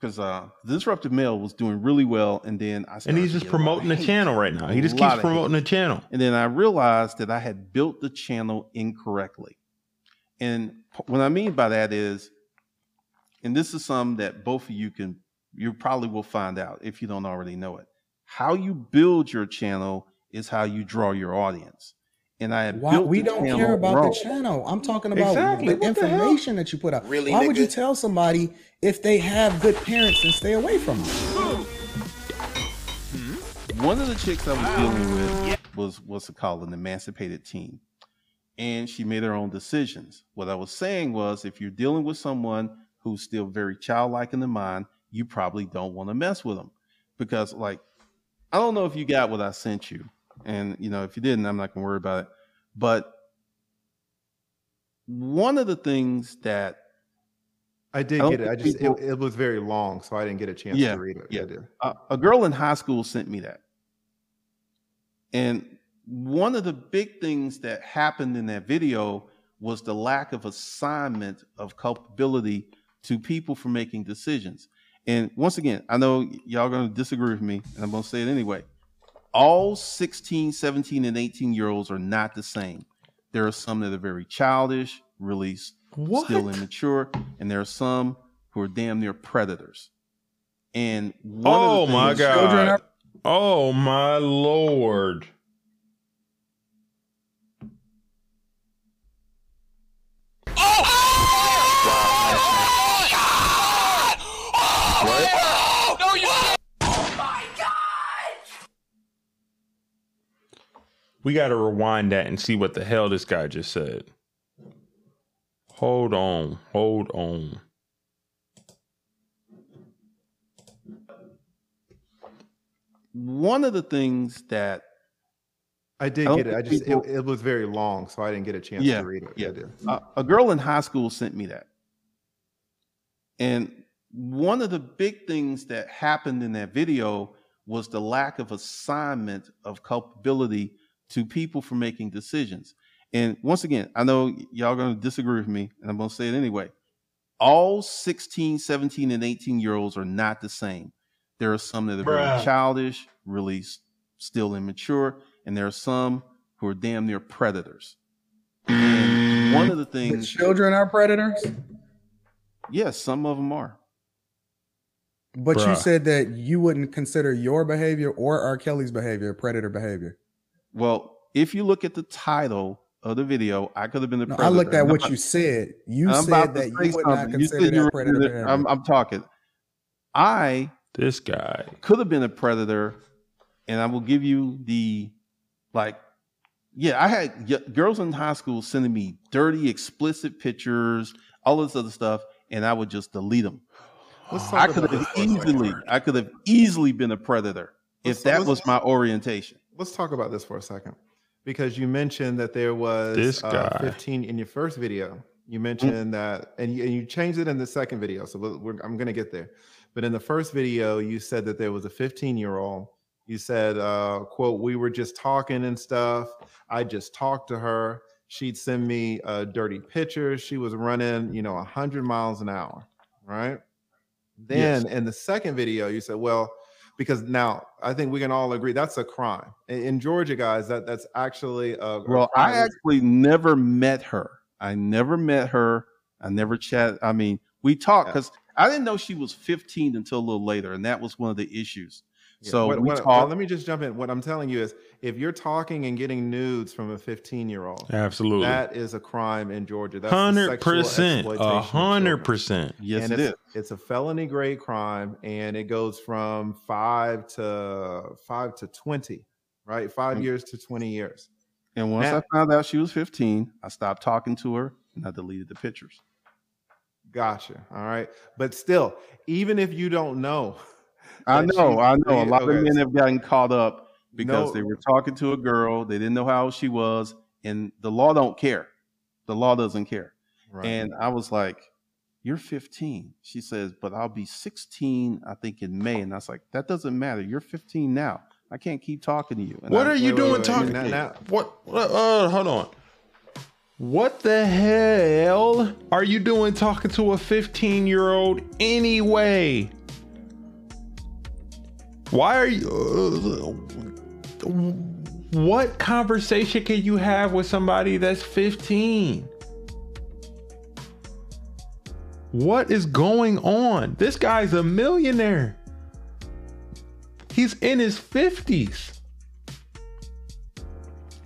because uh, the Disruptive Male was doing really well, and then I And he's just get a lot of promoting the channel right now. He just keeps promoting the channel. And then I realized that I had built the channel incorrectly. And what I mean by that is, and this is something that both of you can, you probably will find out if you don't already know it. How you build your channel is how you draw your audience. And I had Why built we don't care about wrong. the channel. I'm talking about Exactly. the What the information that you put out. Really, Why would you tell somebody if they have good parents and stay away from them? Hmm? one of the chicks I was dealing with was what's it called an emancipated teen, and she made her own decisions. What I was saying was, if you're dealing with someone who's still very childlike in the mind, you probably don't want to mess with them because, like, I don't know if you got what I sent you, and you know, if you didn't, I'm not gonna worry about it. But one of the things that I did I get it. I just people- it, it was very long, so I didn't get a chance Yeah, to read it. yeah. A, a girl in high school sent me that. And one of the big things that happened in that video was the lack of assignment of culpability to people for making decisions. And once again, I know y'all going to disagree with me, and I'm going to say it anyway. All 16, 17, and 18 year olds are not the same. There are some that are very childish, really What? still immature, and there are some who are damn near predators. And one of Oh the my things- god. are- Oh my lord. We got to rewind that and see what the hell this guy just said. Hold on. Hold on. one of the things that I did I get it. I just people- it, it was very long, so I didn't get a chance Yeah, to read it. yeah. Uh, a girl in high school sent me that. And one of the big things that happened in that video was the lack of assignment of culpability to people for making decisions. And once again, I know y'all going to disagree with me, and I'm going to say it anyway. All 16, 17, and 18 year olds are not the same. There are some that are very childish, really s- still immature, and there are some who are damn near predators. And one of the things The things, children are predators. yes, some of them are. But you said that you wouldn't consider your behavior or R. Kelly's behavior predator behavior. Well, if you look at the title of the video, I could have been a No, I predator. looked at I'm what you said. You I'm said that you would not something. You consider you that predator predator. I'm, I'm talking. I This guy. could have been a predator, and I will give you the like. Yeah, I had y- girls in high school sending me dirty, explicit pictures, all this other stuff, and I would just delete them. I could have this for a second. easily, I could have easily been a predator if that was my orientation. Let's talk about this for a second, because you mentioned that there was This uh, 15 in your first video. You Mm. mentioned that, and you, and you changed it in the second video. So I'm going to get there. But in the first video, you said that there was a 15 year old. You said, uh, "quote We were just talking and stuff. I just talked to her. She'd send me uh, dirty pictures. She was running, you know, 100 miles an hour, right?" Then in the second video, you said, "Well." Because now I think we can all agree that's a crime in, in Georgia, guys. That that's actually a, a Well, I actually never met her. I never met her. I never chat. I mean, we talked Yeah. because I didn't know she was 15 until a little later, and that was one of the issues. Yeah, So what- we what- well, let me just jump in. What I'm telling you is, if you're talking and getting nudes from a 15 year old, Absolutely. that is a crime in Georgia. That's Hundred sexual percent. exploitation A of hundred percent. yes, and it it's, is. it's a felony grade crime, and it goes from five to five to 20, right? Five Mm. years to 20 years. And once Now- I found out she was 15, I stopped talking to her and I deleted the pictures. Gotcha. All right, but still, even if you don't know, I know, I know. A lot okay, of men have gotten caught up because No. they were talking to a girl, they didn't know how old she was, and the law don't care. The law doesn't care. right. And I was like, You're 15. She says, But I'll be 16, I think, in May. And I was like, That doesn't matter. You're 15 now. I can't keep talking to you. And What I- are you wait, doing wait, wait. talking? Now- now- What? Uh, hold on. What the hell are you doing talking to a 15 year old anyway? Why are you? Uh, what conversation can you have with somebody that's 15? What is going on? This guy's a millionaire. He's in his 50s.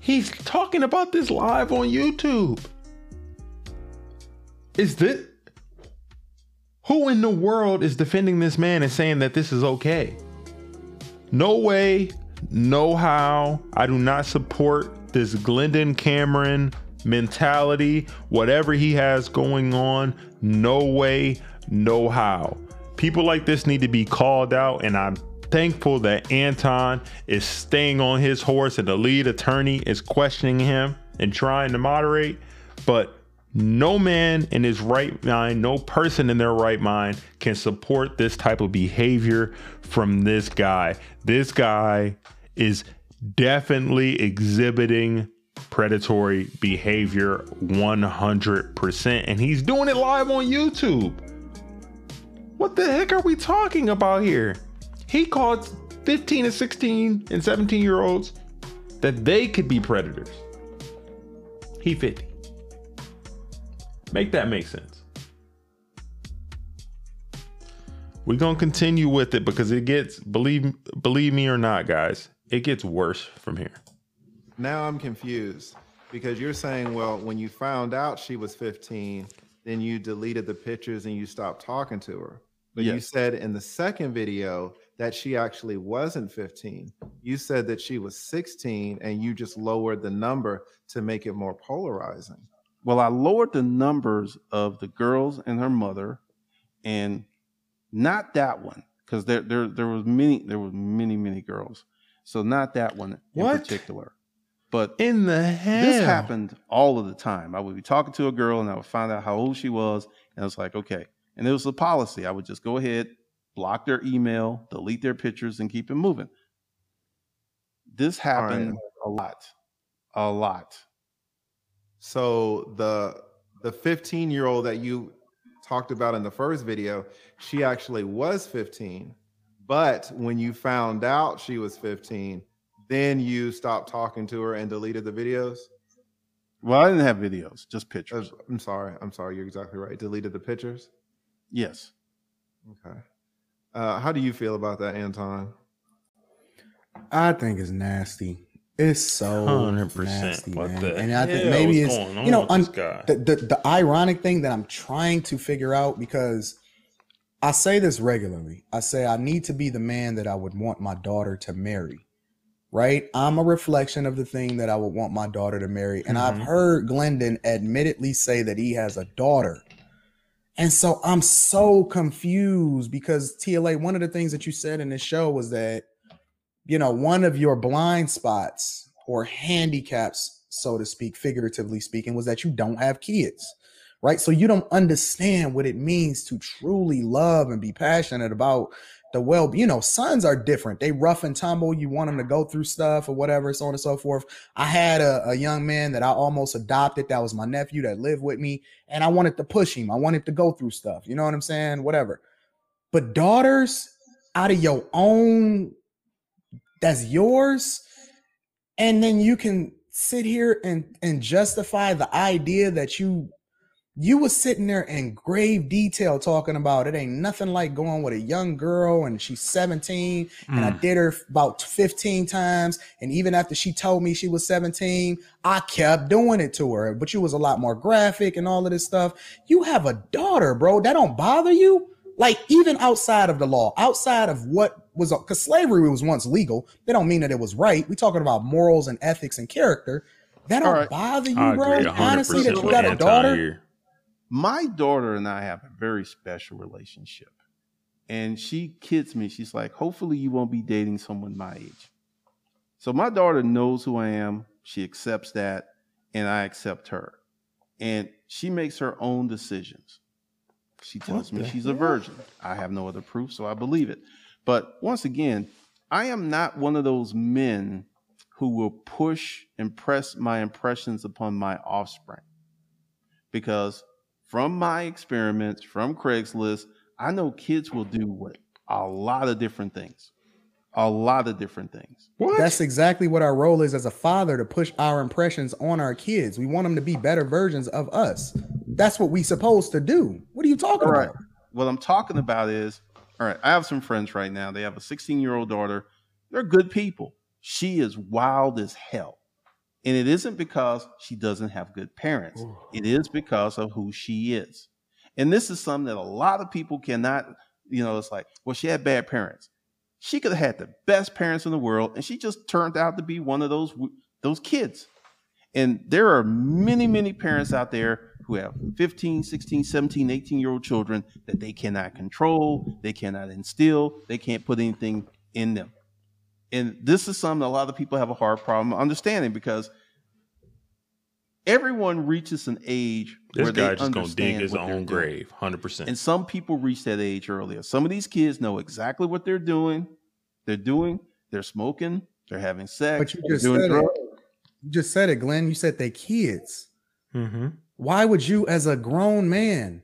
He's talking about this live on YouTube. Is this who in the world is defending this man and saying that this is okay? No way, no how. I do not support this Glendon Cameron mentality, whatever he has going on. No way, no how. People like this need to be called out, and I'm thankful that Anton is staying on his horse and the lead attorney is questioning him and trying to moderate. But no man in his right mind, no person in their right mind can support this type of behavior from this guy. This guy is definitely exhibiting predatory behavior 100%, and he's doing it live on YouTube. What the heck are we talking about here? He called 15 and 16 and 17 year olds that they could be predators. He 50. Make that make sense. We're gonna continue with it because it gets believe believe me or not, guys, it gets worse from here. Now I'm confused because you're saying, well, when you found out she was 15, then you deleted the pictures and you stopped talking to her. But you said in the second video that she actually wasn't 15. You said that she was 16 and you just lowered the number to make it more polarizing. Well, I lowered the numbers of the girls and her mother, and not that one because there there there was many there were many many girls, so not that one in particular. But In the hell? this happened all of the time. I would be talking to a girl and I would find out how old she was, and I was like, okay. And it was a policy. I would just go ahead, block their email, delete their pictures, and keep it moving. This right. happened a lot, a lot. So the the 15 year old that you talked about in the first video, she actually was 15. But when you found out she was 15, then you stopped talking to her and deleted the videos. Well, I didn't have videos, just Uh, pictures. I'm sorry. I'm sorry. You're exactly right. Deleted the pictures. Yes. Okay. Uh, how do you feel about that, Anton? I think it's nasty. It's so 100%. nasty, What man. the and I think maybe it's you know un- the, the the ironic thing that I'm trying to figure out because I say this regularly. I say I need to be the man that I would want my daughter to marry. Right? I'm a reflection of the thing that I would want my daughter to marry. And I've Mhm. heard Glendon admittedly say that he has a daughter. And so I'm so confused because TLA, one of the things that you said in this show was that, you know, one of your blind spots or handicaps, so to speak, figuratively speaking, was that you don't have kids, right? So you don't understand what it means to truly love and be passionate about the well, you know, sons are different. They rough and tumble. You want them to go through stuff or whatever, so on and so forth. I had a, a young man that I almost adopted. That was my nephew that lived with me, and I wanted to push him. I wanted to go through stuff. You know what I'm saying? Whatever. But daughters out of your own, that's yours, and then you can sit here and and justify the idea that you you was sitting there in grave detail talking about it ain't nothing like going with a young girl and she's 17 and I Mm. did her about 15 times. And even after she told me she was 17, I kept doing it to her. But you was a lot more graphic and all of this stuff. You have a daughter, bro. That don't bother you. Like even outside of the law, outside of what was because slavery was once legal. they don't mean that it was right. We're talking about morals and ethics and character. That don't All right. bother you, I bro. agree Honestly, that you got a daughter. here. My daughter and I have a very special relationship. And she kids me. She's like, hopefully you won't be dating someone my age. So my daughter knows who I am. She accepts that, and I accept her. And she makes her own decisions. She tells me she's a virgin. I have no other proof, so I believe it. But once again, I am not one of those men who will push and press my impressions upon my offspring. Because from my experiments, from Craigslist, I know kids will do what a lot of different things. A lot of different things. What? That's exactly what our role is as a father to push our impressions on our kids. We want them to be better versions of us. That's what we supposed to do. What are you talking All right. about? What I'm talking about is, all right, I have some friends right now. They have a 16 year old daughter. They're good people. She is wild as hell. And it isn't because she doesn't have good parents, it is because of who she is. And this is something that a lot of people cannot, you know, it's like, well, she had bad parents. She could have had the best parents in the world, and she just turned out to be one of those those kids. And there are many, many parents out there who have 15, 16, 17, 18 year old children that they cannot control, they cannot instill, they can't put anything in them. And this is something a lot of people have a hard problem understanding because everyone reaches an age this where guy they just gonna dig understand his what they're own doing. grave, hundred percent. And some people reach that age earlier. Some of these kids know exactly what they're doing. They're doing, they're smoking, they're having sex, But you just doing said drugs. it. You just said it, Glenn. You said they kids. Mm-hmm. Why would you, as a grown man,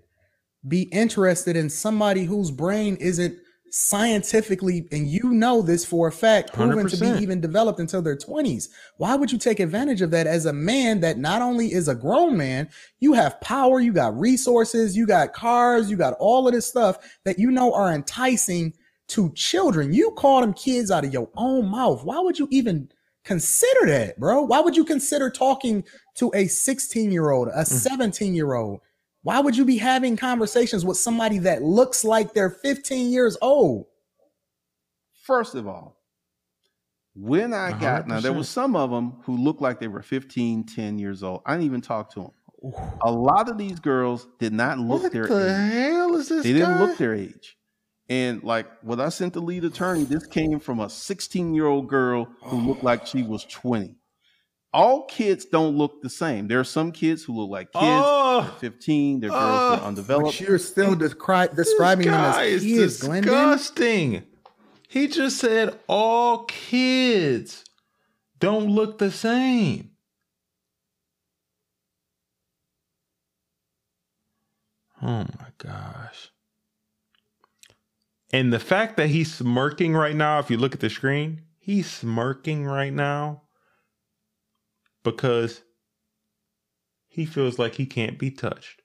be interested in somebody whose brain isn't scientifically, and you know this for a fact, proven to 100%. be even developed until their 20s? Why would you take advantage of that as a man that not only is a grown man, you have power, you got resources, you got cars, you got all of this stuff that you know are enticing to children? You call them kids out of your own mouth. Why would you even? Consider that, bro. Why would you consider talking to a 16 year old, a mm. 17 year old? Why would you be having conversations with somebody that looks like they're 15 years old? First of all, when I got now, there 100%. was some of them who looked like they were 15, 10 years old. I didn't even talk to them. A lot of these girls did not look What their the age. hell is this They didn't look their age. And like what I sent the lead attorney, this came from a 16 year old girl who looked like she was 20. All kids don't look the same. There are some kids who look like kids. Oh, 15. They're girls who Oh, are undeveloped. But you're still descri- this describing them guy as is kids, Glendon. disgusting. He just said all kids don't look the same. Oh my gosh. And the fact that he's smirking right now, if you look at the screen, he's smirking right now because he feels like he can't be touched.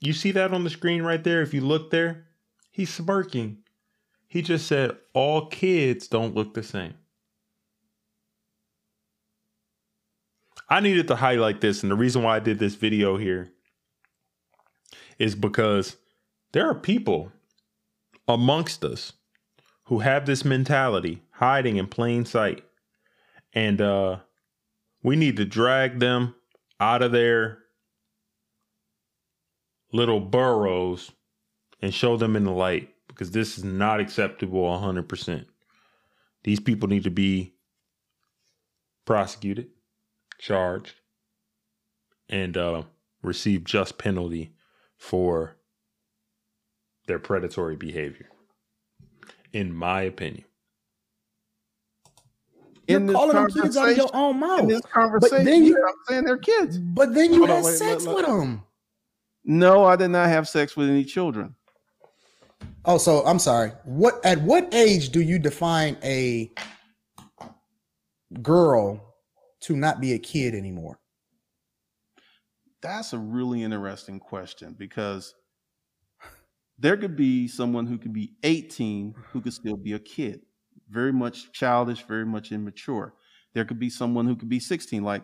You see that on the screen right there? If you look there, he's smirking. He just said, All kids don't look the same. I needed to highlight this, and the reason why I did this video here is because there are people amongst us who have this mentality hiding in plain sight. And uh we need to drag them out of their little burrows and show them in the light because this is not acceptable 100%. These people need to be prosecuted, charged, and uh, receive just penalty for their predatory behavior, in my opinion. You're In calling them kids out of your own In mouth. this conversation, then you- I'm saying they're kids. But then you Hold on, had wait, sex let- with them. No, I did not have sex with any children. Oh, so I'm sorry. What at what age do you define a girl to not be a kid anymore? That's a really interesting question because there could be someone who could be 18 who could still be a kid, very much childish, very much immature. There could be someone who could be 16, like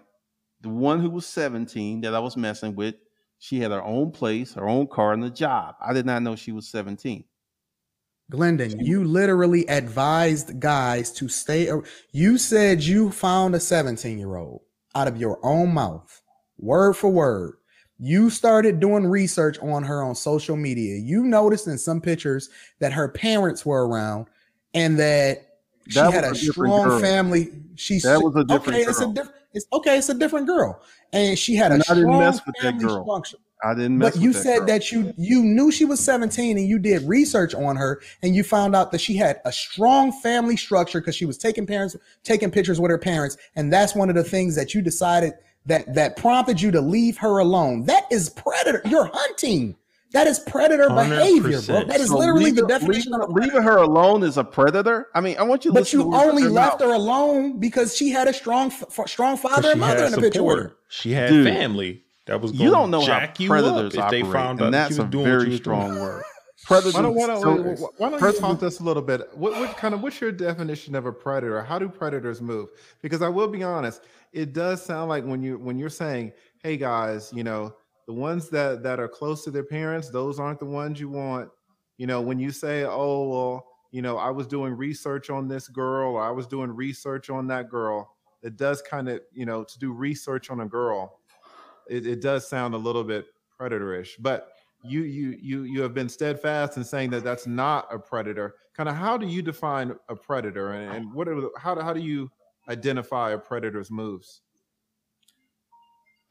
the one who was 17 that I was messing with. She had her own place, her own car, and a job. I did not know she was 17. Glendon, you literally advised guys to stay. You said you found a 17 year old out of your own mouth, word for word. You started doing research on her on social media. You noticed in some pictures that her parents were around and that she That had a strong girl. family. She's That was a different okay. It's a girl. different. It's okay. It's a different girl, and she had And a I didn't strong mess with that girl. structure. I didn't mess But you that said girl. that you you knew she was 17 and you did research on her and you found out that she had a strong family structure because she was taking parents taking pictures with her parents and that's one of the things that you decided that that prompted you to leave her alone. That is predator. You're hunting. That is predator behavior, bro. That is So literally the definition leaving, of a predator. leaving her alone is a predator. I mean, I want you to But listen to you what's only their left her alone because she had a strong, f- strong 'Cause father and mother in the picture with her. She had Dude, family that was going You don't know how jack you predators up if they operate, found out and she that's was a doing what very strong doing. word. Predators. Why don't, why don't, so- wait, why- why don't you predators- talk to us a little bit? What, what kind of what's your definition of a predator? How do predators move? Because I will be honest, it does sound like when you when you're saying, "Hey guys, you know, the ones that that are close to their parents, those aren't the ones you want." You know, when you say, "Oh well," you know, I was doing research on this girl, or I was doing research on that girl. It does kind of, you know, to do research on a girl, it, it does sound a little bit predatorish. But you you you you have been steadfast in saying that that's not a predator. Kind of how do you define a predator, and, and what are how do, how do you identify a predator's moves?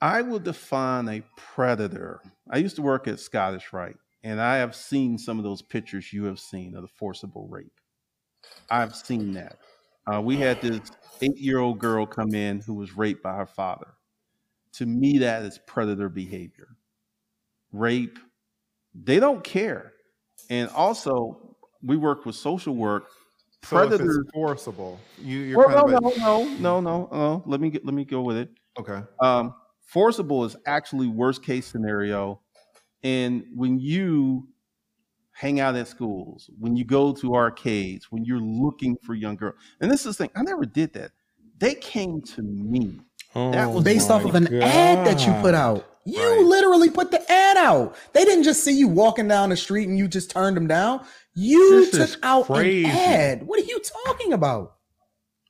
I will define a predator. I used to work at Scottish Rite, and I have seen some of those pictures you have seen of the forcible rape. I've seen that. Uh, we had this eight-year-old girl come in who was raped by her father. To me, that is predator behavior. Rape. They don't care. And also, we work with social work. So Predator. forcible, you you're Well, kind no, no, no, no, no, no. Let me get. Let me go with it. okay. Um, forcible is actually worst case scenario. And when you hang out at schools, when you go to arcades, when you're looking for young girls, and this is the thing, I never did that. They came to me. Oh That was Based off of an ad that you put out. You Right. literally put the ad out. They didn't just see you walking down the street and you just turned them down. You This took out crazy. an ad. What are you talking about?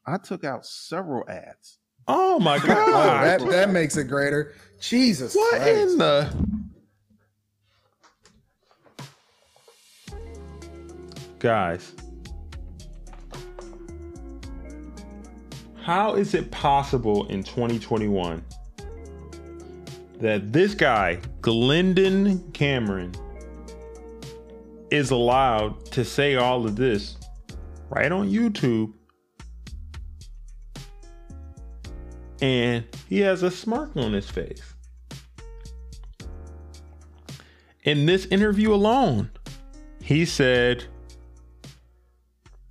I took out several ads. Oh my Oh, god! that, that makes it greater. Jesus. what Christ. in the? Guys, how is it possible in 2021 that this guy, Glendon Cameron, is allowed to say all of this right on YouTube? And he has a smirk on his face. In this interview alone, he said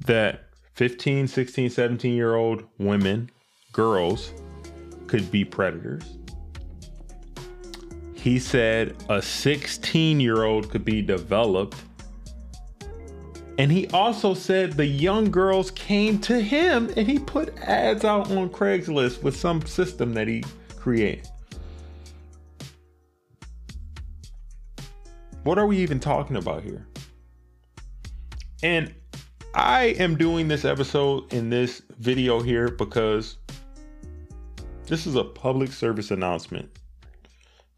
that 15, 16, 17 year old women, girls, could be predators. He said a 16 year old could be developed. And he also said the young girls came to him and he put ads out on Craigslist with some system that he created. What are we even talking about here? And I am doing this episode in this video here because this is a public service announcement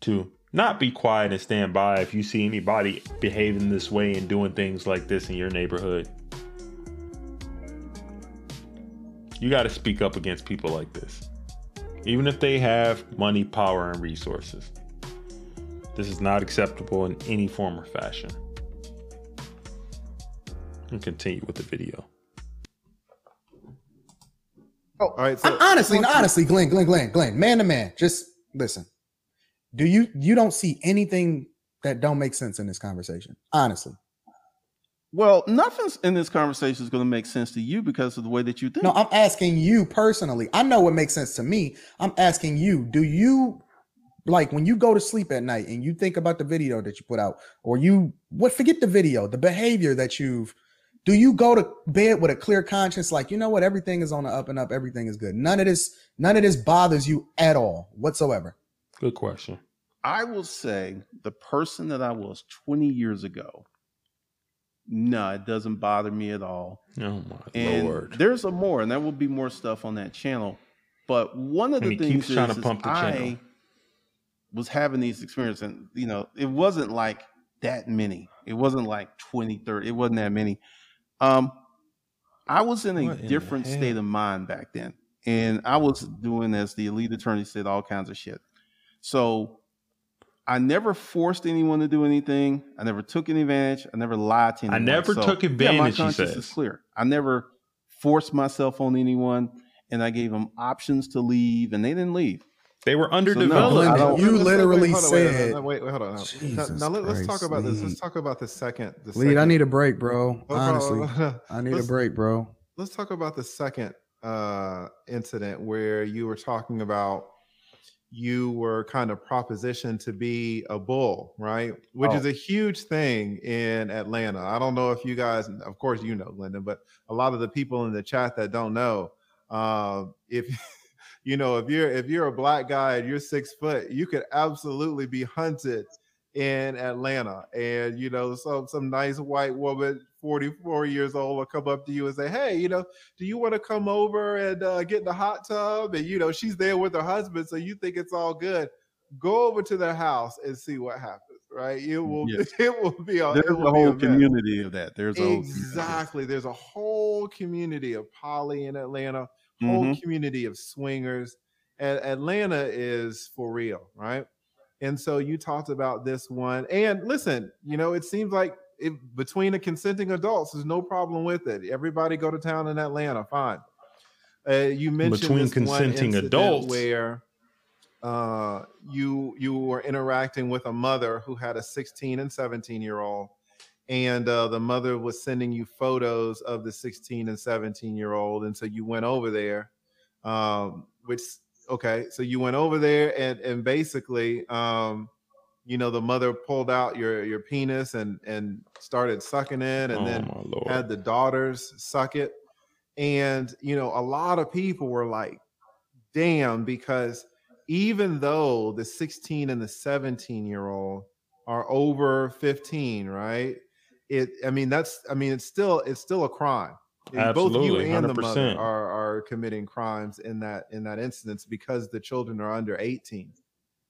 to not be quiet and stand by if you see anybody behaving this way and doing things like this in your neighborhood. You got to speak up against people like this, even if they have money, power, and resources. This is not acceptable in any form or fashion. And continue with the video. Oh, all right. So I'm honestly, honestly, Glenn, Glenn, Glenn, Glenn, man to man, just listen. Do you you don't see anything that don't make sense in this conversation? Honestly. Well, nothing's in this conversation is going to make sense to you because of the way that you think. No, I'm asking you personally. I know what makes sense to me. I'm asking you, do you like when you go to sleep at night and you think about the video that you put out, or you what forget the video, the behavior that you've do you go to bed with a clear conscience, like you know what, everything is on the up and up, everything is good. None of this, none of this bothers you at all whatsoever. Good question. I will say the person that I was 20 years ago, no, it doesn't bother me at all. Oh my And lord. there's a more, and there will be more stuff on that channel. But one of And the he things is, is I channel. was having these experiences, and you know, it wasn't like that many. It wasn't like 20, 30. It wasn't that many. Um, I was in a What in different state of mind back then, and I was doing, as the elite attorney said, all kinds of shit. So I never forced anyone to do anything. I never took any advantage. I never lied to anyone. I never So, took yeah, my advantage, he conscience says. is clear. I never forced myself on anyone, and I gave them options to leave, and they didn't leave. They were So, no, underdeveloped. You Let's- let's- literally wait, hold on, wait, said- Wait, wait, wait, hold on. Now, Jesus now let, us talk Christ, about this. Let's talk about the second. The Lead, I need a break, bro. Hold Honestly, hold. I need a break, bro. let's talk about the second uh incident where you were talking about you were kind of propositioned to be a bull right which Oh. is a huge thing in atlanta i don't know if you guys of course you know Glendon, but a lot of the people in the chat that don't know um if you know if you're if you're a black guy and you're six foot you could absolutely be hunted in Atlanta, and you know, some some nice white woman, 44 years old, will come up to you and say, "Hey, you know, do you want to come over and uh, get in the hot tub?" And you know, she's there with her husband, so you think it's all good. Go over to their house and see what happens. Right? It will. Yes. It will be a. There's a whole mess. community of that. There's a. Exactly. There's a whole community of poly in Atlanta, whole Mhm. community of swingers. And Atlanta is for real, right? And so you talked about this one. And listen, you know, it seems like it, between the consenting adults, there's no problem with it. Everybody go to town in Atlanta, fine. Uh, you mentioned Between consenting adults. where uh, you you were interacting with a mother who had a 16 and 17 year old and uh, the mother was sending you photos of the 16 and 17 year old and so you went over there um, which okay so you went over there and and basically um, you know the mother pulled out your your penis and and started sucking it and oh then had the daughters suck it. And you know a lot of people were like damn because even though the 16 and the 17 year old are over 15 right? It i mean that's i mean it's still it's still a crime Both you and the mother are are committing crimes in that in that instance because the children are under 18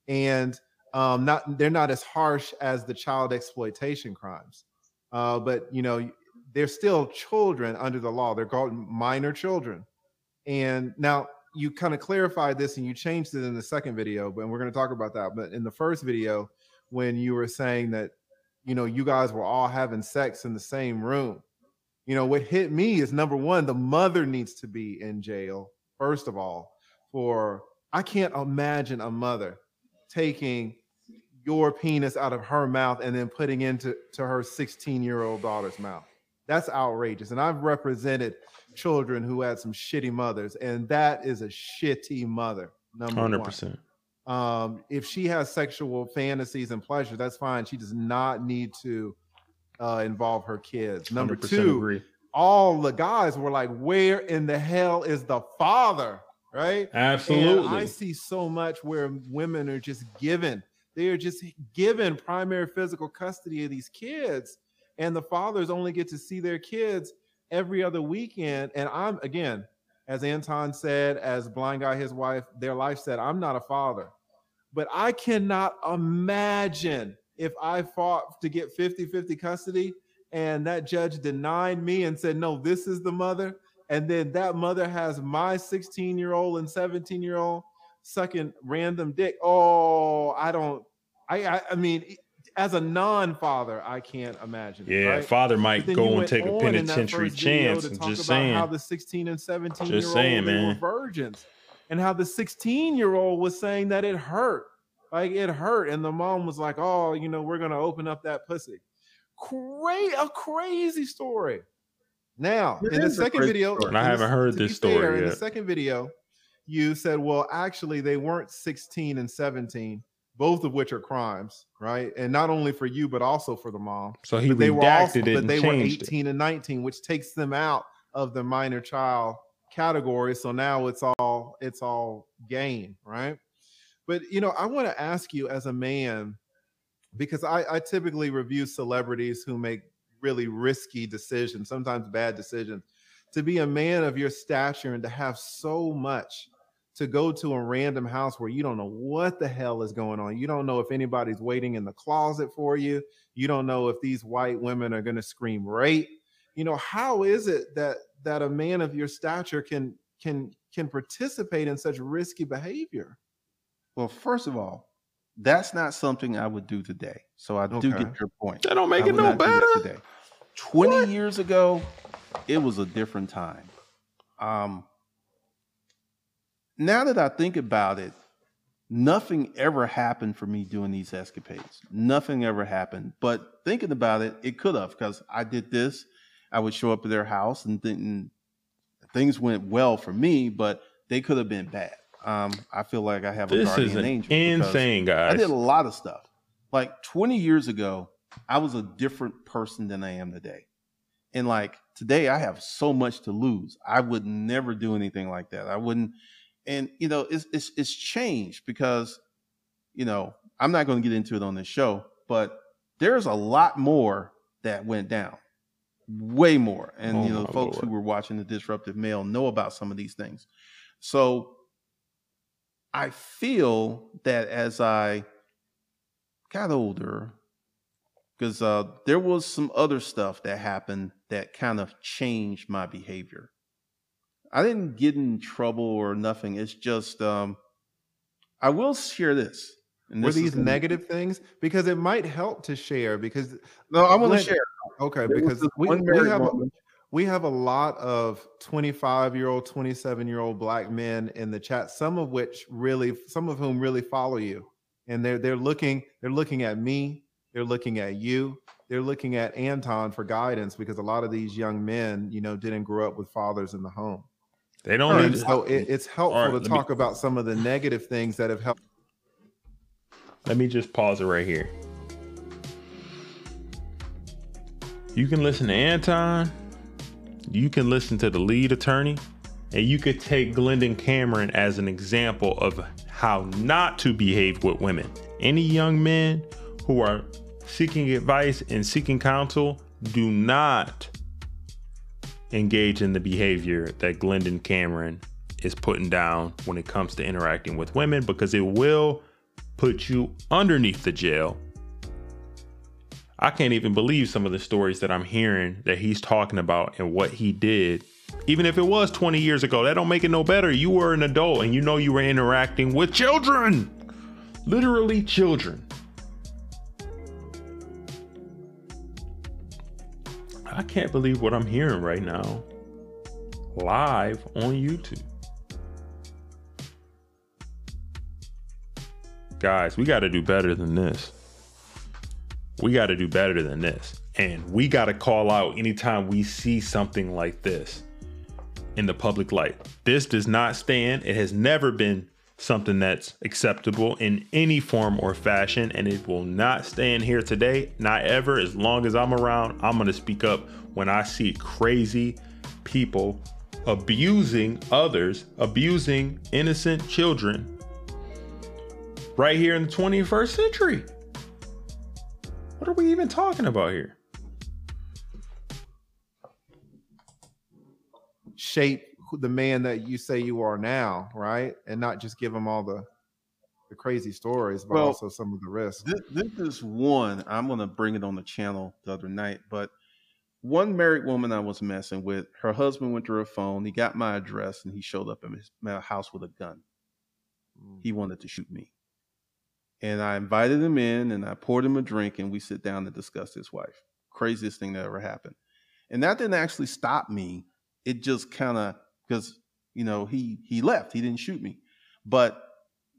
and um not they're not as harsh as the child exploitation crimes. Uh but you know they're still children under the law. They're called minor children. And now you kind of clarified this and you changed it in the second video, but we're going to talk about that. But in the first video, when you were saying that, you know, you guys were all having sex in the same room, you know, what hit me is number one, the mother needs to be in jail, first of all, for I can't imagine a mother taking your penis out of her mouth and then putting into to her 16 year old daughter's mouth. That's outrageous. And I've represented children who had some shitty mothers, and that is a shitty mother. Number Hundred one. percent. Um, if she has sexual fantasies and pleasure, that's fine. She does not need to uh, involve her kids. Number two, agree. all the guys were like, "Where in the hell is the father?" Right? And I see so much where women are just given, they are just given primary physical custody of these kids, and the fathers only get to see their kids every other weekend. And I'm again, as Anton said, as blind guy, his wife, their life said, I'm not a father, but I cannot imagine if I fought to get 50 50 custody and that judge denied me and said, No, this is the mother. And then that mother has my 16 year old and 17 year old sucking random dick. Oh, I don't, I, I, I mean, as a non father, I can't imagine. it, yeah, right? father might go and take a on in that penitentiary chance. talk just about saying. how the 16 and 17 year Just old saying, they were virgins, and how the 16 year old was saying that it hurt, like it hurt, and the mom was like, "Oh, you know, we're gonna open up that pussy." Crazy, a crazy story. Now, It in the second video, story. And I haven't heard this story fair, In the second video, you said, "Well, actually, they weren't 16 and 17." Both of which are crimes, right? And not only for you, but also for the mom so he but they were also, it but and they were changed it. 18 and 19 which takes them out of the minor child category so now it's all it's all game right but you know i want to ask you as a man because I, I typically review celebrities who make really risky decisions sometimes bad decisions. To be a man of your stature and to have so much to go to a random house where you don't know what the hell is going on you don't know if anybody's waiting in the closet for you you don't know if these white women are going to scream rape you know how is it that that a man of your stature can can can participate in such risky behavior Well, first of all, that's not something I would do today. So I do get your point. That don't make I it no not do that better. Today. 20 years ago, it was a different time. Um, now that I think about it, nothing ever happened for me doing these escapades. Nothing ever happened. But thinking about it, it could have because I did this. I would show up at their house and things went well for me, but they could have been bad. Um, I feel like I have a This guardian is an angel. insane, I did a lot of stuff. Like 20 years ago, I was a different person than I am today. And like today, I have so much to lose. I would never do anything like that. I wouldn't. And you know, it's it's it's changed because, you know, I'm not going to get into it on this show, but there's a lot more that went down, way more. And Oh, you know, the folks Lord. who were watching the Disruptive Male know about some of these things. So I feel that as I got older, because uh, there was some other stuff that happened that kind of changed my behavior. I didn't get in trouble or nothing. It's just um, I will share this. And Were this these negative things? Because it might help to share. Because No, I want to share. okay, because we, we have a, we have a lot of 25 year old 27 year old black men in the chat some of which really some of whom really follow you. And they're they're looking they're looking at me they're looking at you they're looking at anton for guidance because a lot of these young men you know didn't grow up with fathers in the home. They don't and so it, it's helpful right, to let me- talk about some of the negative things that have helped. Let me just pause it right here. You can listen to Anton, you can listen to the lead attorney, and you could take Glendon Cameron as an example of how not to behave with women. Any young men who are seeking advice and seeking counsel, do not engage in the behavior that Glendon Cameron is putting down when it comes to interacting with women because it will put you underneath the jail. I can't even believe some of the stories that I'm hearing that he's talking about and what he did. Even if it was 20 years ago, that don't make it no better. You were an adult and you know you were interacting with children. Literally children. I can't believe what I'm hearing right now. Live on YouTube. Guys, we got to do better than this. We got to do better than this. And we got to call out anytime we see something like this in the public light. This does not stand. It has never been something that's acceptable in any form or fashion. And it will not stand here today, not ever. As long as I'm around, I'm going to speak up when I see crazy people abusing others, abusing innocent children right here in the 21st century. What are we even talking about here? shape the man that you say you are now, right? And not just give him all the the crazy stories, but Well, also some of the risks. This, this is one. I'm gonna bring it on the channel the other night, but one married woman I was messing with, her husband went to her phone. He got my address and he showed up at his- my house with a gun. Mm. He wanted to shoot me, and I invited him in and I poured him a drink and we sit down to discuss his wife. Craziest thing that ever happened, and that didn't actually stop me. It just kind of because you know he he left. He didn't shoot me, but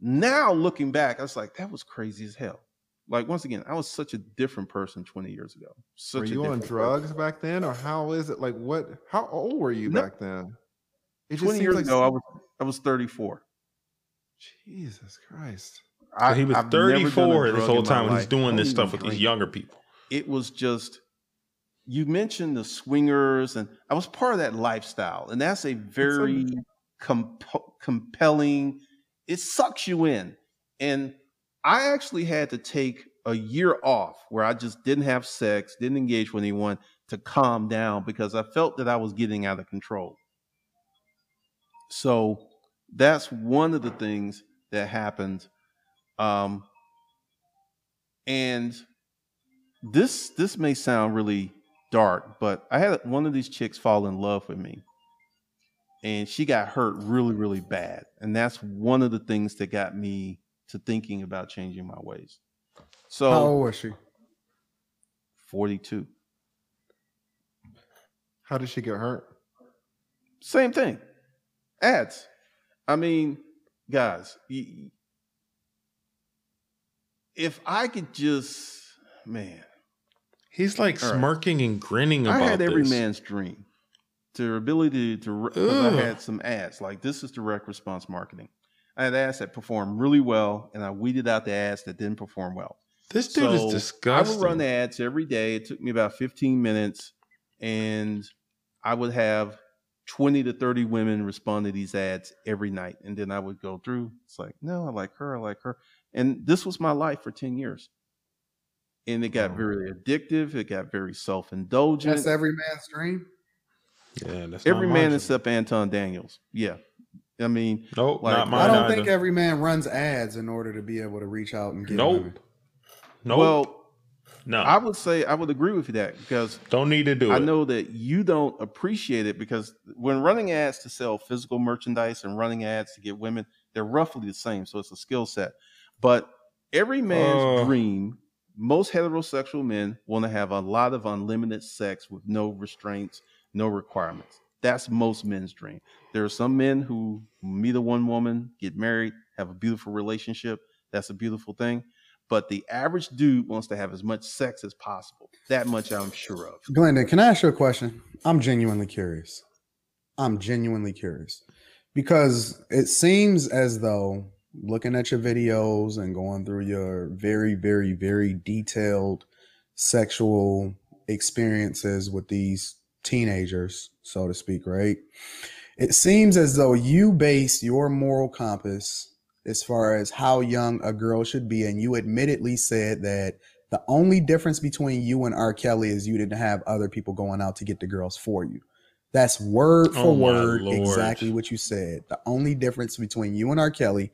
now looking back, I was like, that was crazy as hell. Like once again, I was such a different person 20 years ago. Such were you on drugs person. back then, or how is it? Like, what? How old were you No. back then? It 20 years like ago, I was I was 34. Jesus Christ. So I, he was I've never done a 34 this whole time when he's doing this even stuff with these younger people. It was just you mentioned the swingers, and I was part of that lifestyle, and that's a very comp- compelling. It sucks you in, and I actually had to take a year off where I just didn't have sex, didn't engage with anyone to calm down because I felt that I was getting out of control. So that's one of the things that happened. Um, and this this may sound really dark, but I had one of these chicks fall in love with me. And she got hurt really, really bad. And that's one of the things that got me to thinking about changing my ways. So How old was she? 42. How did she get hurt? Same thing. Ads. I mean, guys, if I could just, man, He's like right. smirking and grinning about it. I had every this. man's dream. The ability to, because I had some ads like this is direct response marketing. I had ads that performed really well, and I weeded out the ads that didn't perform well. This dude So, is disgusting. I would run ads every day. It took me about 15 minutes, and I would have 20 to 30 women respond to these ads every night. And then I would go through. It's like, no, I like her, I like her. And this was my life for 10 years. And it got Oh. very addictive. It got very self-indulgent. That's every man's dream. yeah, that's Every not man mine. except Anton Daniels. Yeah. I mean, Nope, like, not I mine. I don't either. think every man runs ads in order to be able to reach out and get Nope. women. Nope. well, no. I would say I would agree with you that because don't need to do I it. know that you don't appreciate it because when running ads to sell physical merchandise and running ads to get women, they're roughly the same. So it's a skill set. But every man's Uh. dream, most heterosexual men want to have a lot of unlimited sex with no restraints, no requirements. That's most men's dream. There are some men who meet a one woman, get married, have a beautiful relationship. That's a beautiful thing. But the average dude wants to have as much sex as possible. That much I'm sure of. Glendon, can I ask you a question? I'm genuinely curious. I'm genuinely curious because it seems as though looking at your videos and going through your very, very, very detailed sexual experiences with these teenagers, so to speak, right? It seems as though you base your moral compass as far as how young a girl should be. And you admittedly said that the only difference between you and R. Kelly is you didn't have other people going out to get the girls for you. That's word for Oh, word Lord. exactly what you said. The only difference between you and R. Kelly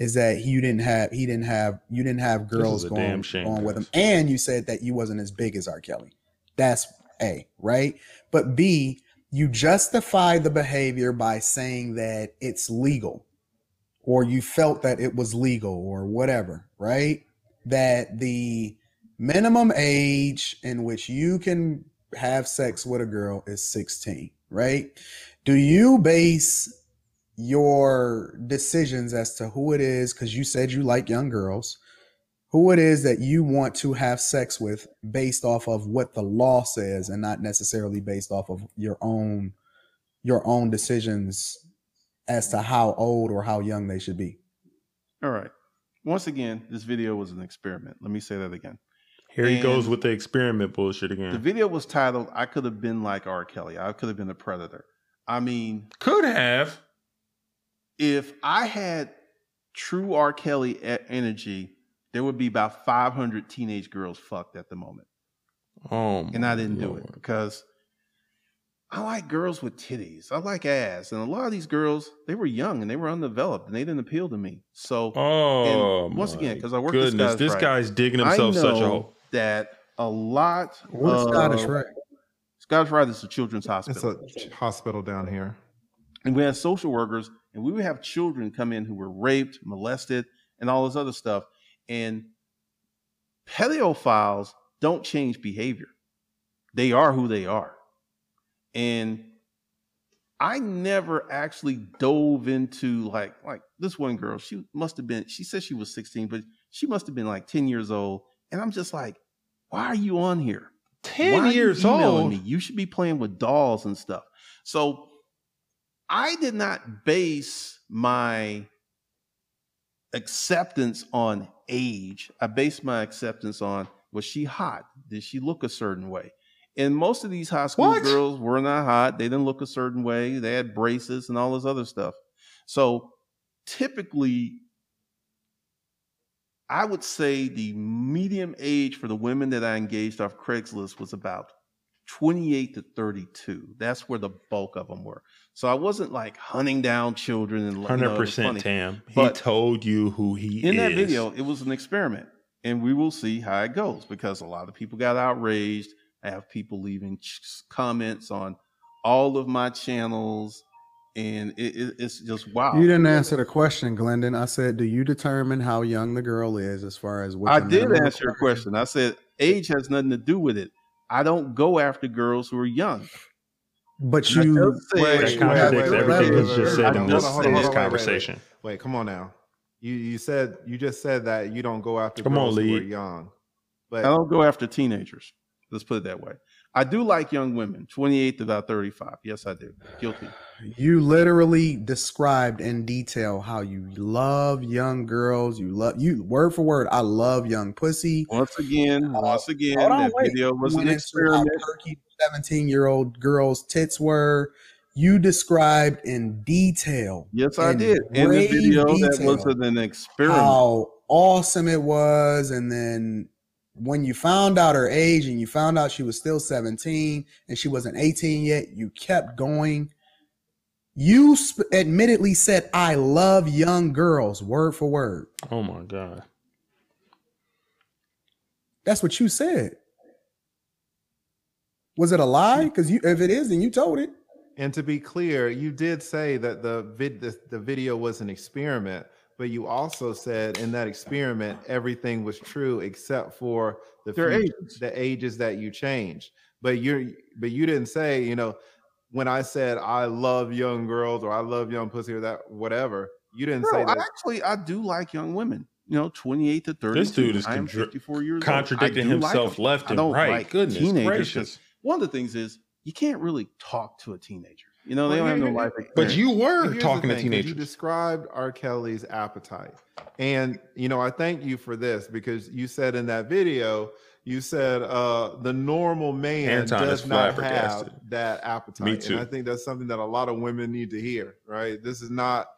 is that you didn't have he didn't have you didn't have girls going, shame, going with him. And you said that you wasn't as big as R. Kelly. That's A, right? But B, you justify the behavior by saying that it's legal or you felt that it was legal or whatever, right? That the minimum age in which you can have sex with a girl is 16, right? Do you base your decisions as to who it is, because you said you like young girls, who it is that you want to have sex with based off of what the law says and not necessarily based off of your own your own decisions as to how old or how young they should be. All right. Once again, this video was an experiment. Let me say that again. Here he goes with the experiment bullshit again. The video was titled I Could Have Been Like R. Kelly. I could have been a predator. I mean, Could have. If I had true R. Kelly energy, there would be about 500 teenage girls fucked at the moment. Oh, And I didn't do it because I like girls with titties. I like ass. And a lot of these girls, they were young and they were undeveloped and they didn't appeal to me. So Oh, once again, because I work this goodness, guy's this right. guy's digging I himself know such a hole. that a lot Where's of Scottish Rite? Scottish Rite is a children's hospital. It's a hospital down here. and we had social workers and we would have children come in who were raped molested and all this other stuff and pedophiles don't change behavior they are who they are and i never actually dove into like like this one girl she must have been she said she was 16 but she must have been like 10 years old and i'm just like why are you on here Why 10 are you years emailing old. Me? You should be playing with dolls and stuff. So I did not base my acceptance on age. I based my acceptance on was she hot? Did she look a certain way? And most of these high school What? girls were not hot. They didn't look a certain way. They had braces and all this other stuff. So typically, I would say the medium age for the women that I engaged off Craigslist was about 28 to 32. That's where the bulk of them were. So I wasn't like hunting down children and you know, Hundred was percent, funny. Tam. He But told you who he In is. In that video, it was an experiment, and we will see how it goes because a lot of people got outraged. I have people leaving comments on all of my channels, and it, it, it's just wow. You didn't answer the question, Glendon. I said, do you determine how young the girl is as far as what I did minimum answer your question. I said age has nothing to do with it. I don't go after girls who are young. But you just said- That Wait, contradicts wait, wait, everything wait, he's just said in this, on, in this hold on, wait, wait, wait. conversation. Wait, come on now. You you said you just said that you don't go after Come on, girls who are Lee. young. I don't go after teenagers. Let's put it that way. I do like young women, 28 to about 35. Yes, I do. Guilty. You literally described in detail how you love young girls. You love you word for word. I love young pussy. Once again, uh, once again, that wait. video was an experiment. perky seventeen-year-old girls' tits were. You described in detail Yes, I in did. In the video, that was an experiment. how awesome it was, and then when you found out her age and you found out she was still 17 and she wasn't 18 yet, you kept going. You sp- admittedly said, I love young girls, word for word. Oh my god. That's what you said. Was it a lie? Mm. Because you, if it is, then you told it. and to be clear, you did say that the vid the, the video was an experiment, but you also said in that experiment everything was true except for the Their future- ages. the ages that you changed. But you're but you didn't say, you know, when I said I love young girls or I love young pussy or that whatever, you didn't No, say I that. actually I do like young women. You know, 28 to 30. This dude is I am contra- 54 years Contradicting do like himself them. left I and don't right. like Goodness teenagers 'cause gracious. One of the things is you can't really talk to a teenager. You know, they Well, don't have no here- life But you were Here's the talking to teenagers. You described R. Kelly's appetite. And, you know, I thank you for this because you said in that video, you said uh, the normal man Anton does not have that appetite. Me too. And I think that's something that a lot of women need to hear, right? This is not,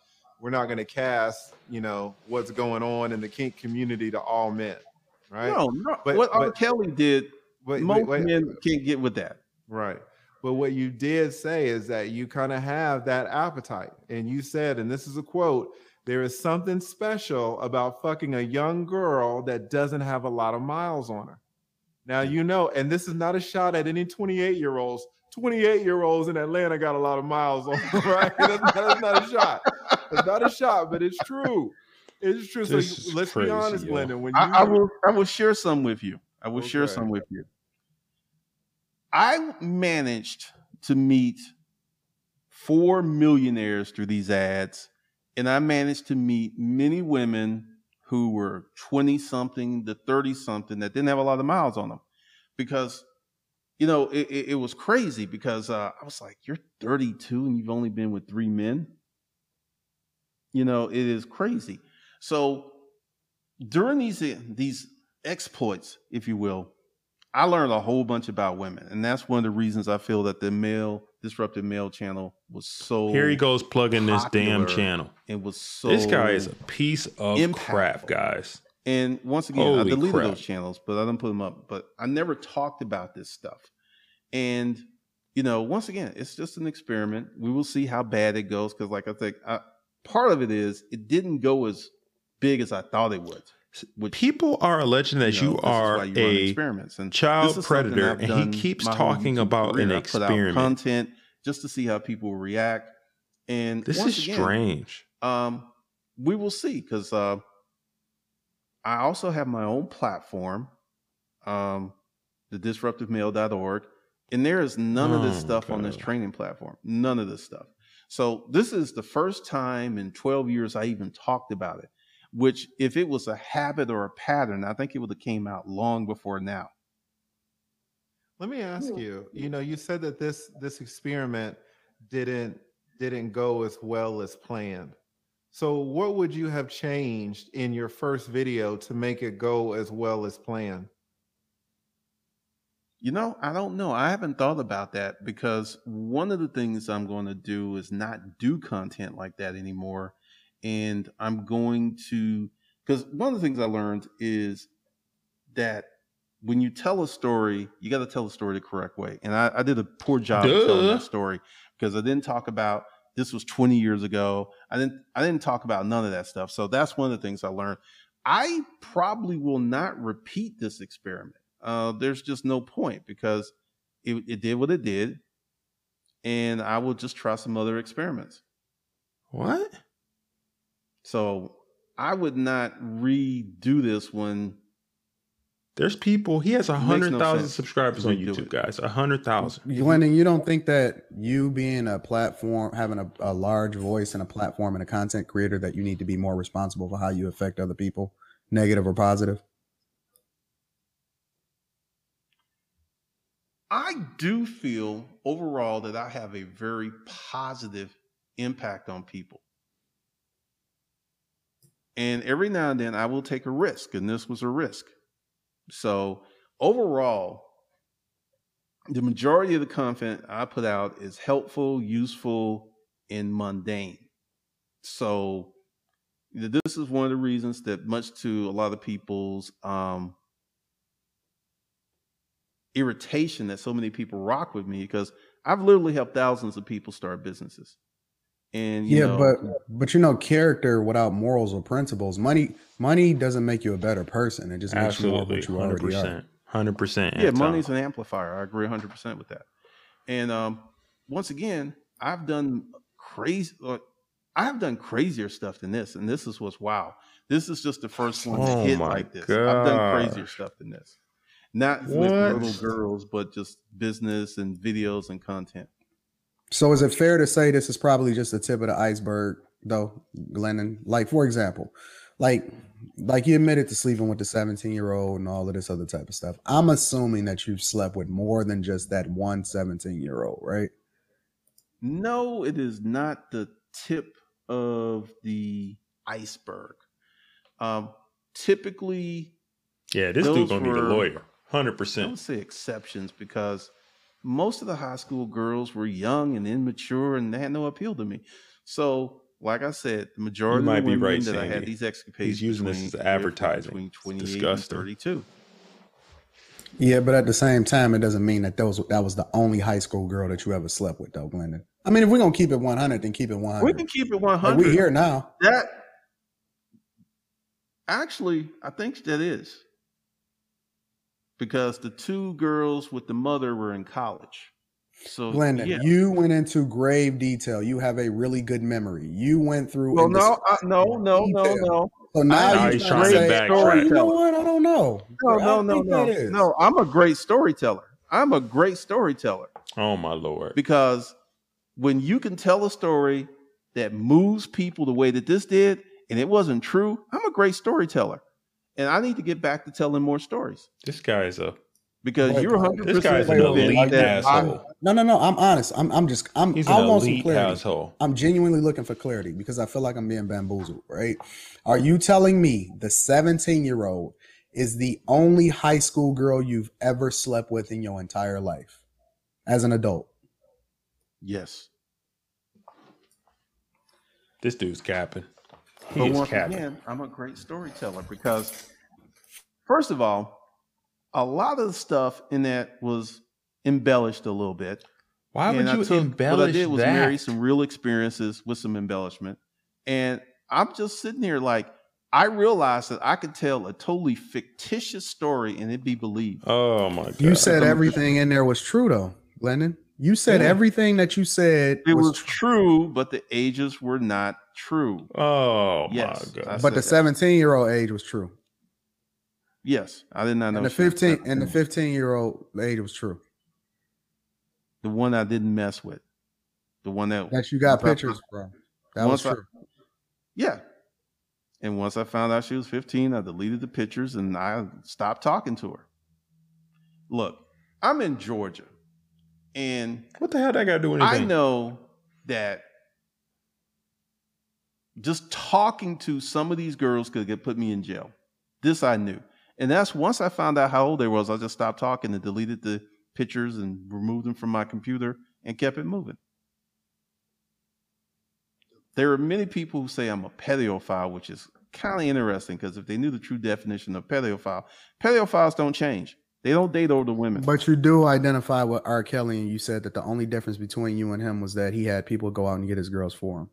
we're not going to cast, you know, what's going on in the kink community to all men, right? No, no. But- what R. but- Kelly did, But, most wait, wait, men can't get with that. Right. But what you did say is that you kind of have that appetite. And you said, and this is a quote, there is something special about fucking a young girl that doesn't have a lot of miles on her. Now, you know, and this is not a shot at any 28 year olds. 28 year olds in Atlanta got a lot of miles on them, right? That's, that's not a shot. It's not a shot, but it's true. It's true. So This you, let's crazy, be honest, yo. Glendon. When you I, I will I will share some with you. I will share some with you. I managed to meet four millionaires through these ads, and I managed to meet many women who were 20 something to 30 something that didn't have a lot of miles on them. Because you know it, it, it was crazy because uh, i was like you're 32 and you've only been with three men? You know it is crazy. So during these these exploits if you will i learned a whole bunch about women and that's one of the reasons i feel that the male disruptive male channel was so Here he goes plugging this damn channel. it was so this guy is a piece of crap, guys. and once again, I deleted crap. those channels, but I didn't put them up. But I never talked about this stuff. And you know, once again, it's just an experiment. We will see how bad it goes because, like I think, I, part of it is it didn't go as big as I thought it would. Which People are alleging that you, know, is are you a experiments and child this is something predator, and he keeps talking about an career. Experiment. content just to see how people react. And This is again, strange. um, we will see because uh, I also have my own platform, um, the disruptivemale.org, and there is none of this Oh, stuff on this training platform. None of this stuff. So this is the first time in 12 years I even talked about it. Which, if it was a habit or a pattern, I think it would have came out long before now. Let me ask hmm. you. You know, you said that this this experiment didn't didn't go as well as planned. So, what would you have changed in your first video to make it go as well as planned? You know, I don't know. I haven't thought about that because one of the things I'm going to do is not do content like that anymore. And I'm going to, because one of the things I learned is that when you tell a story, you got to tell the story the correct way. And I, I did a poor job of telling that story because I didn't talk about this was 20 years ago. I didn't I didn't talk about none of that stuff. So that's one of the things I learned. I probably will not repeat this experiment. Uh, there's just no point because it, it did what it did, and I will just try some other experiments. What? So I would not redo this one There's people. He has a makes no hundred thousand subscribers on YouTube, guys. A hundred thousand. Glendon, you don't think that you being a platform, having a, a large voice and a platform and a content creator, that you need to be more responsible for how you affect other people, negative or positive? I do feel overall that I have a very positive impact on people. And every now and then I will take a risk, and this was a risk. So, overall, the majority of the content I put out is helpful, useful, and mundane. So, this is one of the reasons that, much to a lot of people's um, irritation that so many people rock with me because I've literally helped thousands of people start businesses. And you yeah, know, but but you know, character without morals or principles, money money doesn't make you a better person. It just makes you more of what you hundred already are. hundred percent. yeah, money's an amplifier. I agree 100% with that. And um, once again, I've done crazy. Like, I have done crazier stuff than this, and this is what's wow. This is just the first one to Oh hit like this. I've done crazier stuff than this. Not with little girls, but just business and videos and content. So is it fair to say this is probably just the tip of the iceberg, though, Glendon? Like, for example, like like you admitted to sleeping with the 17 year old and all of this other type of stuff. I'm assuming that you've slept with more than just that one 17 year old, right? No, it is not the tip of the iceberg. Um, typically, Yeah, this Those dude gonna need a lawyer. hundred percent. I don't percent. say exceptions because most of the high school girls were young and immature and they had no appeal to me. So, like I said, the majority might of be the women right, that I had these escapades He's using this between, as lived advertising. between It's 28 and disgusting. 32. Yeah, but at the same time, it doesn't mean that those that was the only high school girl that you ever slept with, though, Glendon. I mean, if we're gonna keep it 100, then keep it 100. We can keep it Like, 100. we here now. That actually, I think that is because the two girls with the mother were in college. So, Glendon, yeah. you went into grave detail. You have a really good memory. You went through. Well, no, I, no, no, no, detail. no. So now Now you he's trying to trying to say, backtrack. oh, you know what? I don't know. No, I no, no, no, no. I'm a great storyteller. I'm a great storyteller Oh my lord. because when you can tell a story that moves people the way that this did, and it wasn't true, I'm a great storyteller, and I need to get back to telling more stories This guy is a because Wait, you're 100. this guy's an Wait, wait, wait, elite are you- asshole. No, no, no. I'm honest. I'm, I'm just. I'm. He's I an want some elite clarity. asshole. I'm genuinely looking for clarity because I feel like I'm being bamboozled. Right? Are you telling me the 17 year old is the only high school girl you've ever slept with in your entire life as an adult? Yes, This dude's capping. He but once capping. again, I'm a great storyteller because, first of all, a lot of the stuff in that was embellished a little bit. Why would And I you took- embellish What I did was that? marry some real experiences with some embellishment. And I'm just sitting here like, I realized that I could tell a totally fictitious story and it'd be believed. oh my god. You said everything in there was true, though, Glendon. You said Yeah. everything that you said It was, was true, but the ages were not true. Oh Yes, my god. but the 17 year old age was true, Yes, I did not know. and the 15 that- and the 15 year old age was true. the one I didn't mess with, the one that That you got I pictures found- from. That was once I- true. Yeah. And once I found out she was 15, I deleted the pictures and I stopped talking to her. Look, I'm in Georgia and what the hell that got to do with anything? I know that just talking to some of these girls could get put me in jail. This I knew. And that's once I found out how old they was, I just stopped talking and deleted the pictures and removed them from my computer and kept it moving. There are many people who say I'm a pedophile, which is kind of interesting because if they knew the true definition of pedophile, pedophiles don't change. They don't date older women. But you do identify with R. Kelly, and you said that the only difference between you and him was that he had people go out and get his girls for him.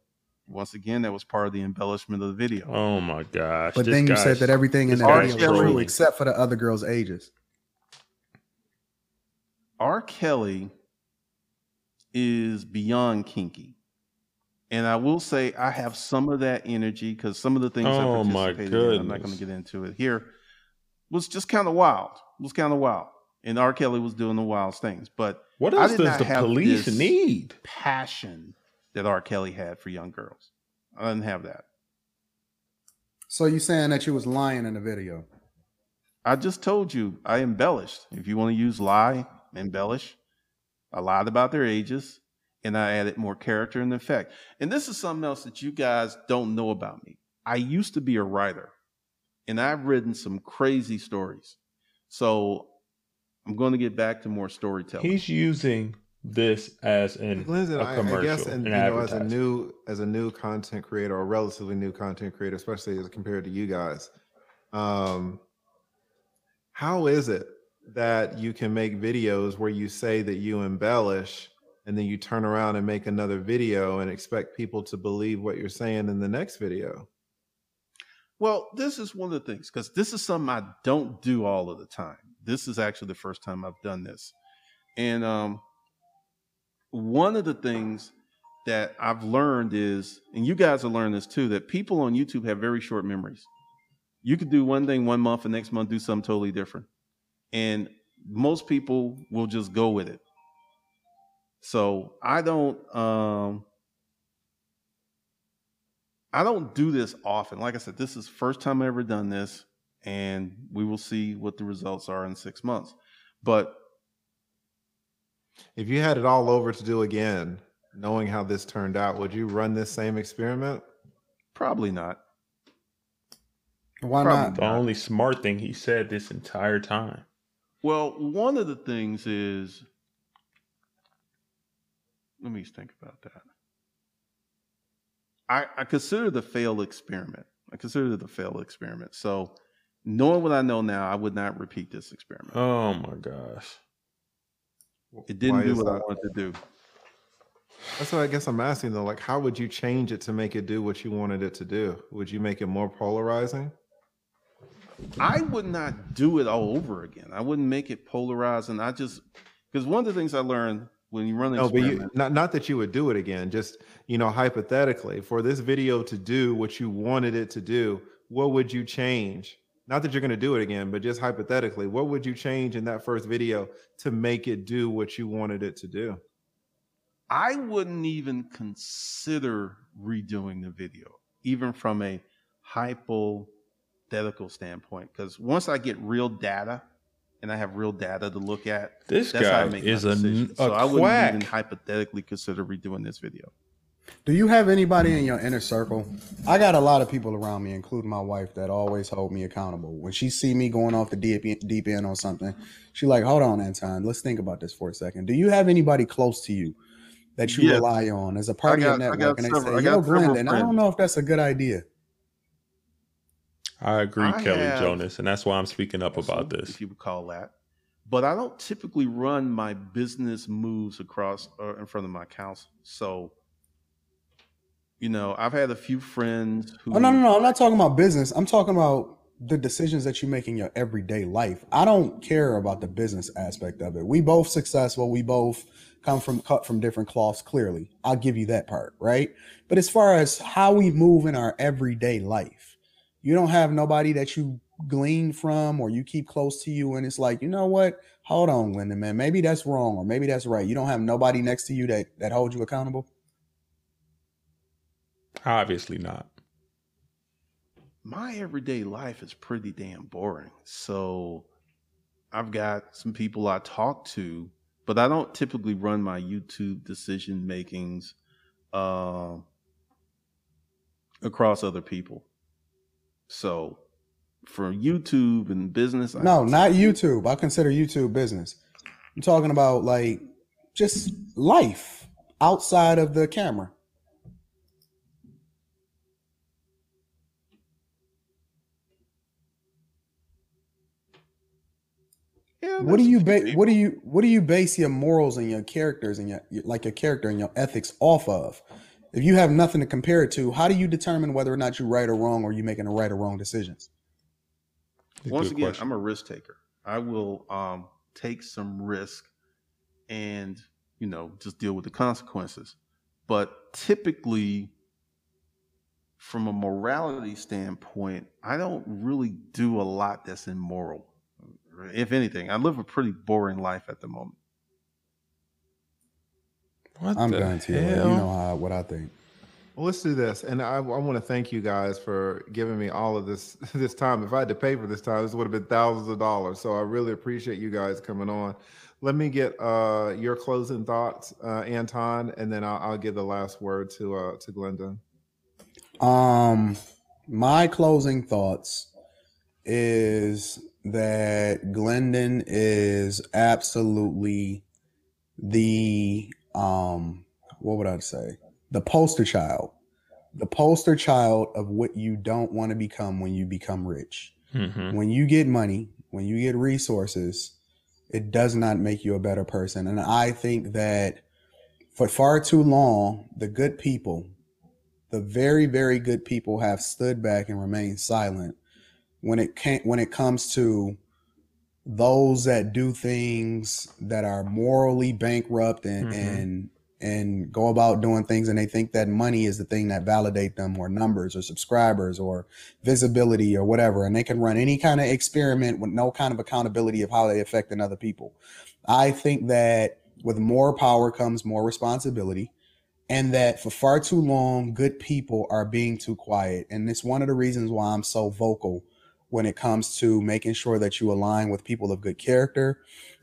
Once again, that was part of the embellishment of the video. oh my gosh. But This then you said that everything in this that video was true trolling. except for the other girls' ages. R. Kelly is beyond kinky. And I will say I have some of that energy because some of the things Oh, I my participated in, I'm not going to get into it here. Was just kind of wild. It was kind of wild. And R. Kelly was doing the wild things. But What I else did does not the police need? passion that R. Kelly had for young girls. I didn't have that. So you saying that you was lying in the video? I just told you I embellished. If you want to use lie, embellish. I lied about their ages and I added more character and effect. And this is something else that you guys don't know about me. I used to be a writer and I've written some crazy stories. So I'm going to get back to more storytelling. He's using this as an Lindsay, a I, commercial, I guess, and an you know, as a new as a new content creator or relatively new content creator, especially as compared to you guys, um, how is it that you can make videos where you say that you embellish, and then you turn around and make another video and expect people to believe what you're saying in the next video? Well, this is one of the things because this is something I don't do all of the time. This is actually the first time I've done this. And um, one of the things that I've learned is, and you guys have learned this too, that people on YouTube have very short memories. You could do one thing one month, and next month do something totally different. And most people will just go with it. So I don't um I don't do this often. Like I said, this is first time I ever done this, and we will see what the results are in six months. But If you had it all over to do again, knowing how this turned out, would you run this same experiment? probably not. Why Probably not? the only smart thing he said this entire time. Well, one of the things is, let me think about that. I, I consider the failed experiment. I consider the a failed experiment. So, knowing what I know now, I would not repeat this experiment. Oh my gosh. it didn't Why do is what I wanted to do. That's what I guess I'm asking though. Like, how would you change it to make it do what you wanted it to do? Would you make it more polarizing? I would not do it all over again. I wouldn't make it polarizing. I just because one of the things I learned when you run an No, but you, not not that you would do it again. Just you know, hypothetically, for this video to do what you wanted it to do, what would you change? Not that you're going to do it again, but just hypothetically, what would you change in that first video to make it do what you wanted it to do? I wouldn't even consider redoing the video, even from a hypothetical standpoint. Because once I get real data and I have real data to look at, This that's how I guy make is a, decision. a So I wouldn't quack. even hypothetically consider redoing this video. Do you have anybody in your inner circle? I got a lot of people around me, including my wife, that always hold me accountable. When she see me going off the deep, deep end on something, she like, hold on, Anton, let's think about this for a second. Do you have anybody close to you that you Yes. rely on as a part I of got- I your got network? And they several- I say, got yo, several Glendon, I don't know if that's a good idea. I agree, I Kelly have- Jonas, and that's why I'm speaking up about this. if you would call that. But I don't typically run my business moves across or in front of my counsel. So, you know, I've had a few friends who. Oh no, no, no! I'm not talking about business. I'm talking about the decisions that you make in your everyday life. I don't care about the business aspect of it. We both successful. We both come from cut from different cloths. Clearly, I'll give you that part, right? But as far as how we move in our everyday life, you don't have nobody that you glean from or you keep close to you, and it's like, you know what? Hold on, Glendon, man. Maybe that's wrong, or maybe that's right. You don't have nobody next to you that that holds you accountable. Obviously not. my everyday life is pretty damn boring. So I've got some people I talk to, but I don't typically run my YouTube decision makings uh, across other people. So for YouTube and business, I No, not YouTube. I consider YouTube business. I'm talking about like just life outside of the camera. Yeah, What do you people. What do you what do you base your morals and your characters and your- like your character and your ethics off of? If you have nothing to compare it to, how do you determine whether or not you're right or wrong, or you're making the right or wrong decisions? once again, question. I'm a risk taker. I will um, take some risk and you know just deal with the consequences. But typically, from a morality standpoint, I don't really do a lot that's immoral. If anything, I live a pretty boring life at the moment. What I'm the done to you. You know how, what I think. Well, let's do this, and I, I want to thank you guys for giving me all of this this time. If I had to pay for this time, this would have been thousands of dollars. So I really appreciate you guys coming on. Let me get uh, your closing thoughts, uh, Anton, and then I'll, I'll give the last word to uh, to Glenda. Um, my closing thoughts is that Glendon is absolutely the um what would I say? The poster child. The poster child of what you don't want to become when you become rich. Mhm. When you get money, when you get resources, it does not make you a better person. And I think that for far too long, the good people, the very, very good people have stood back and remained silent when it can when it comes to those that do things that are morally bankrupt and Mhm. and and go about doing things and they think that money is the thing that validate them or numbers or subscribers or visibility or whatever and they can run any kind of experiment with no kind of accountability of how they affect other people i think that with more power comes more responsibility and that for far too long good people are being too quiet and it's one of the reasons why i'm so vocal when it comes to making sure that you align with people of good character.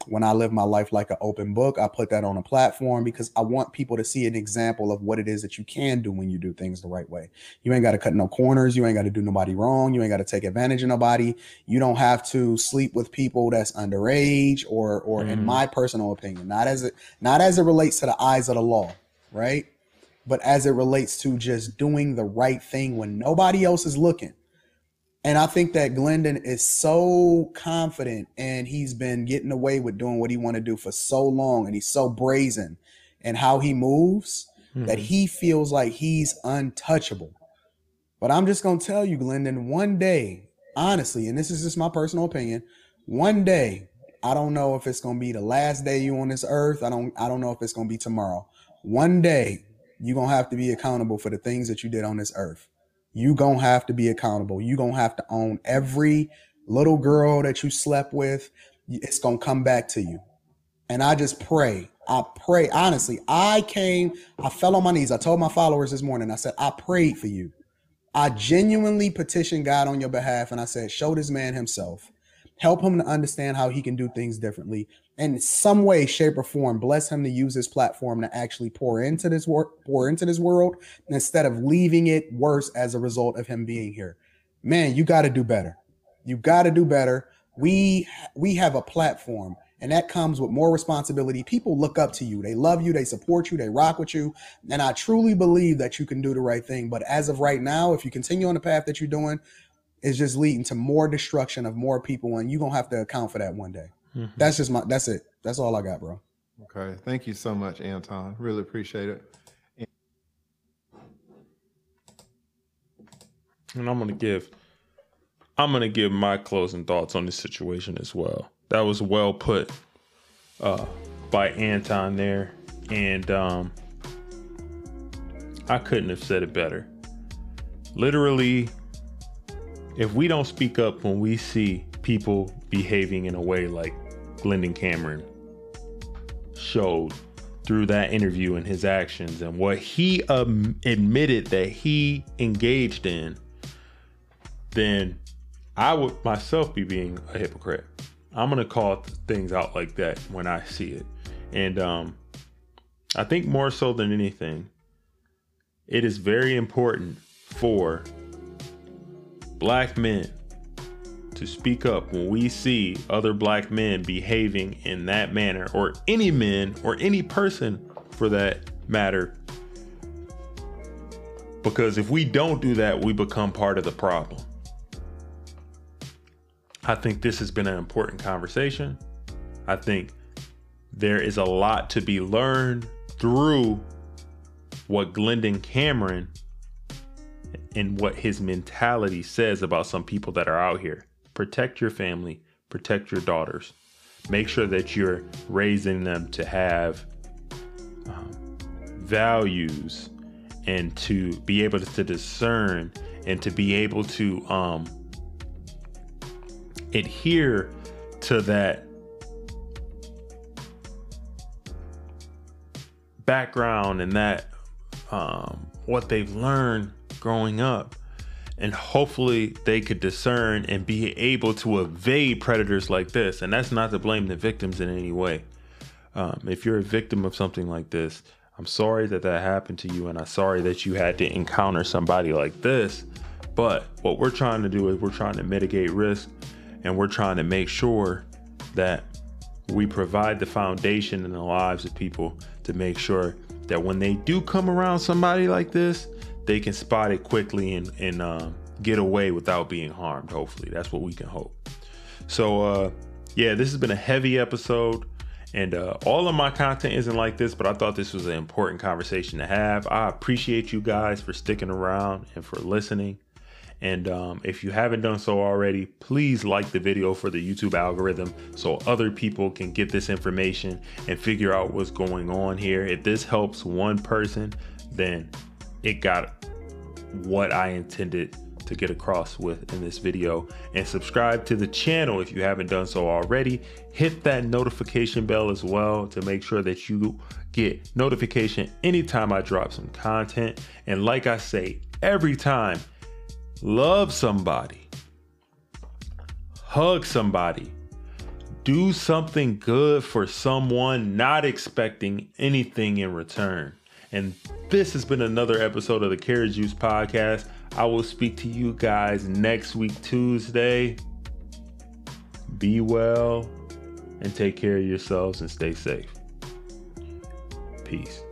When i live my life like an open book i put that on a platform because i want people to see an example of what it is that you can do when you do things the right way. You ain't got to cut no corners. You ain't got to do nobody wrong. You ain't got to take advantage of nobody. You don't have to sleep with people that's underage or or in Mhm. my personal opinion not as it not as it relates to the eyes of the law right? But as it relates to just doing the right thing when nobody else is looking. And I think that Glendon is so confident and he's been getting away with doing what he want to do for so long and he's so brazen and how he moves that Mhm. he feels like he's untouchable. But I'm just going to tell you Glendon, one day, honestly, and this is just my personal opinion, one day, I don't know if it's going to be the last day you on this earth. I don't I don't know if it's going to be tomorrow. One day, you're going to have to be accountable for the things that you did on this earth. You to have to be accountable. You to have to own every little girl that you slept with. It's to come back to you. And I just pray. I pray honestly. I came, I fell on my knees. I told my followers this morning, I said, I prayed for you. I genuinely petitioned God on your behalf and I said, show this man himself. Help him to understand how he can do things differently. And in some way, shape, or form, bless him to use this platform to actually pour into this work, pour into this world instead of leaving it worse as a result of him being here. Man, you got to do better. You got to do better. We we have a platform and that comes with more responsibility. People look up to you. They love you, they support you, they rock with you, and I truly believe that you can do the right thing. But as of right now, if you continue on the path that you're doing, it's just leading to more destruction of more people and you're going to have to account for that one day. Mhm. That's just my that's it. That's all I got, bro. Okay, thank you so much, Anton. Really appreciate it. and I'm gonna give I'm gonna give my closing thoughts on this situation as well. That was well put uh, by Anton there, and um, I couldn't have said it better. Literally, if we don't speak up when we see people behaving in a way like Glendon Cameron showed through that interview and his actions and what he um, admitted that he engaged in, then I would myself be being a hypocrite. I'm gonna call th- things out like that when I see it, and um, I think more so than anything, it is very important for black men to speak up when we see other black men behaving in that manner, or any men, or any person for that matter. Because if we don't do that, we become part of the problem. I think this has been an important conversation. I think there is a lot to be learned through what Glendon Cameron and what his mentality says about some people that are out here. Protect your family, protect your daughters. Make sure that you're raising them to have um, values and to be able to discern and to be able to um, adhere to that background and that um, what they've learned growing up and hopefully they could discern and be able to evade predators like this. And that's not to blame the victims in any way. Um, if you're a victim of something like this i'm sorry that that happened to you and i'm sorry that you had to encounter somebody like this. But what we're trying to do is we're trying to mitigate risk and we're trying to make sure that we provide the foundation in the lives of people to make sure that when they do come around somebody like this, they can spot it quickly and, and uh, get away without being harmed. Hopefully, that's what we can hope. So, uh, yeah, this has been a heavy episode. And uh, all of my content isn't like this, but I thought this was an important conversation to have. I appreciate you guys for sticking around and for listening. And um, if you haven't done so already, please like the video for the YouTube algorithm so other people can get this information and figure out what's going on here. If this helps one person, then it got what I intended to get across with in this video. And subscribe to the channel if you haven't done so already. Hit that notification bell as well to make sure that you get notification anytime I drop some content. And like I say every time, love somebody, hug somebody, do something good for someone, not expecting anything in return. And this has been another episode of the Carrot Juice Podcast. I will speak to you guys next week, Tuesday. Be well and take care of yourselves and stay safe. Peace.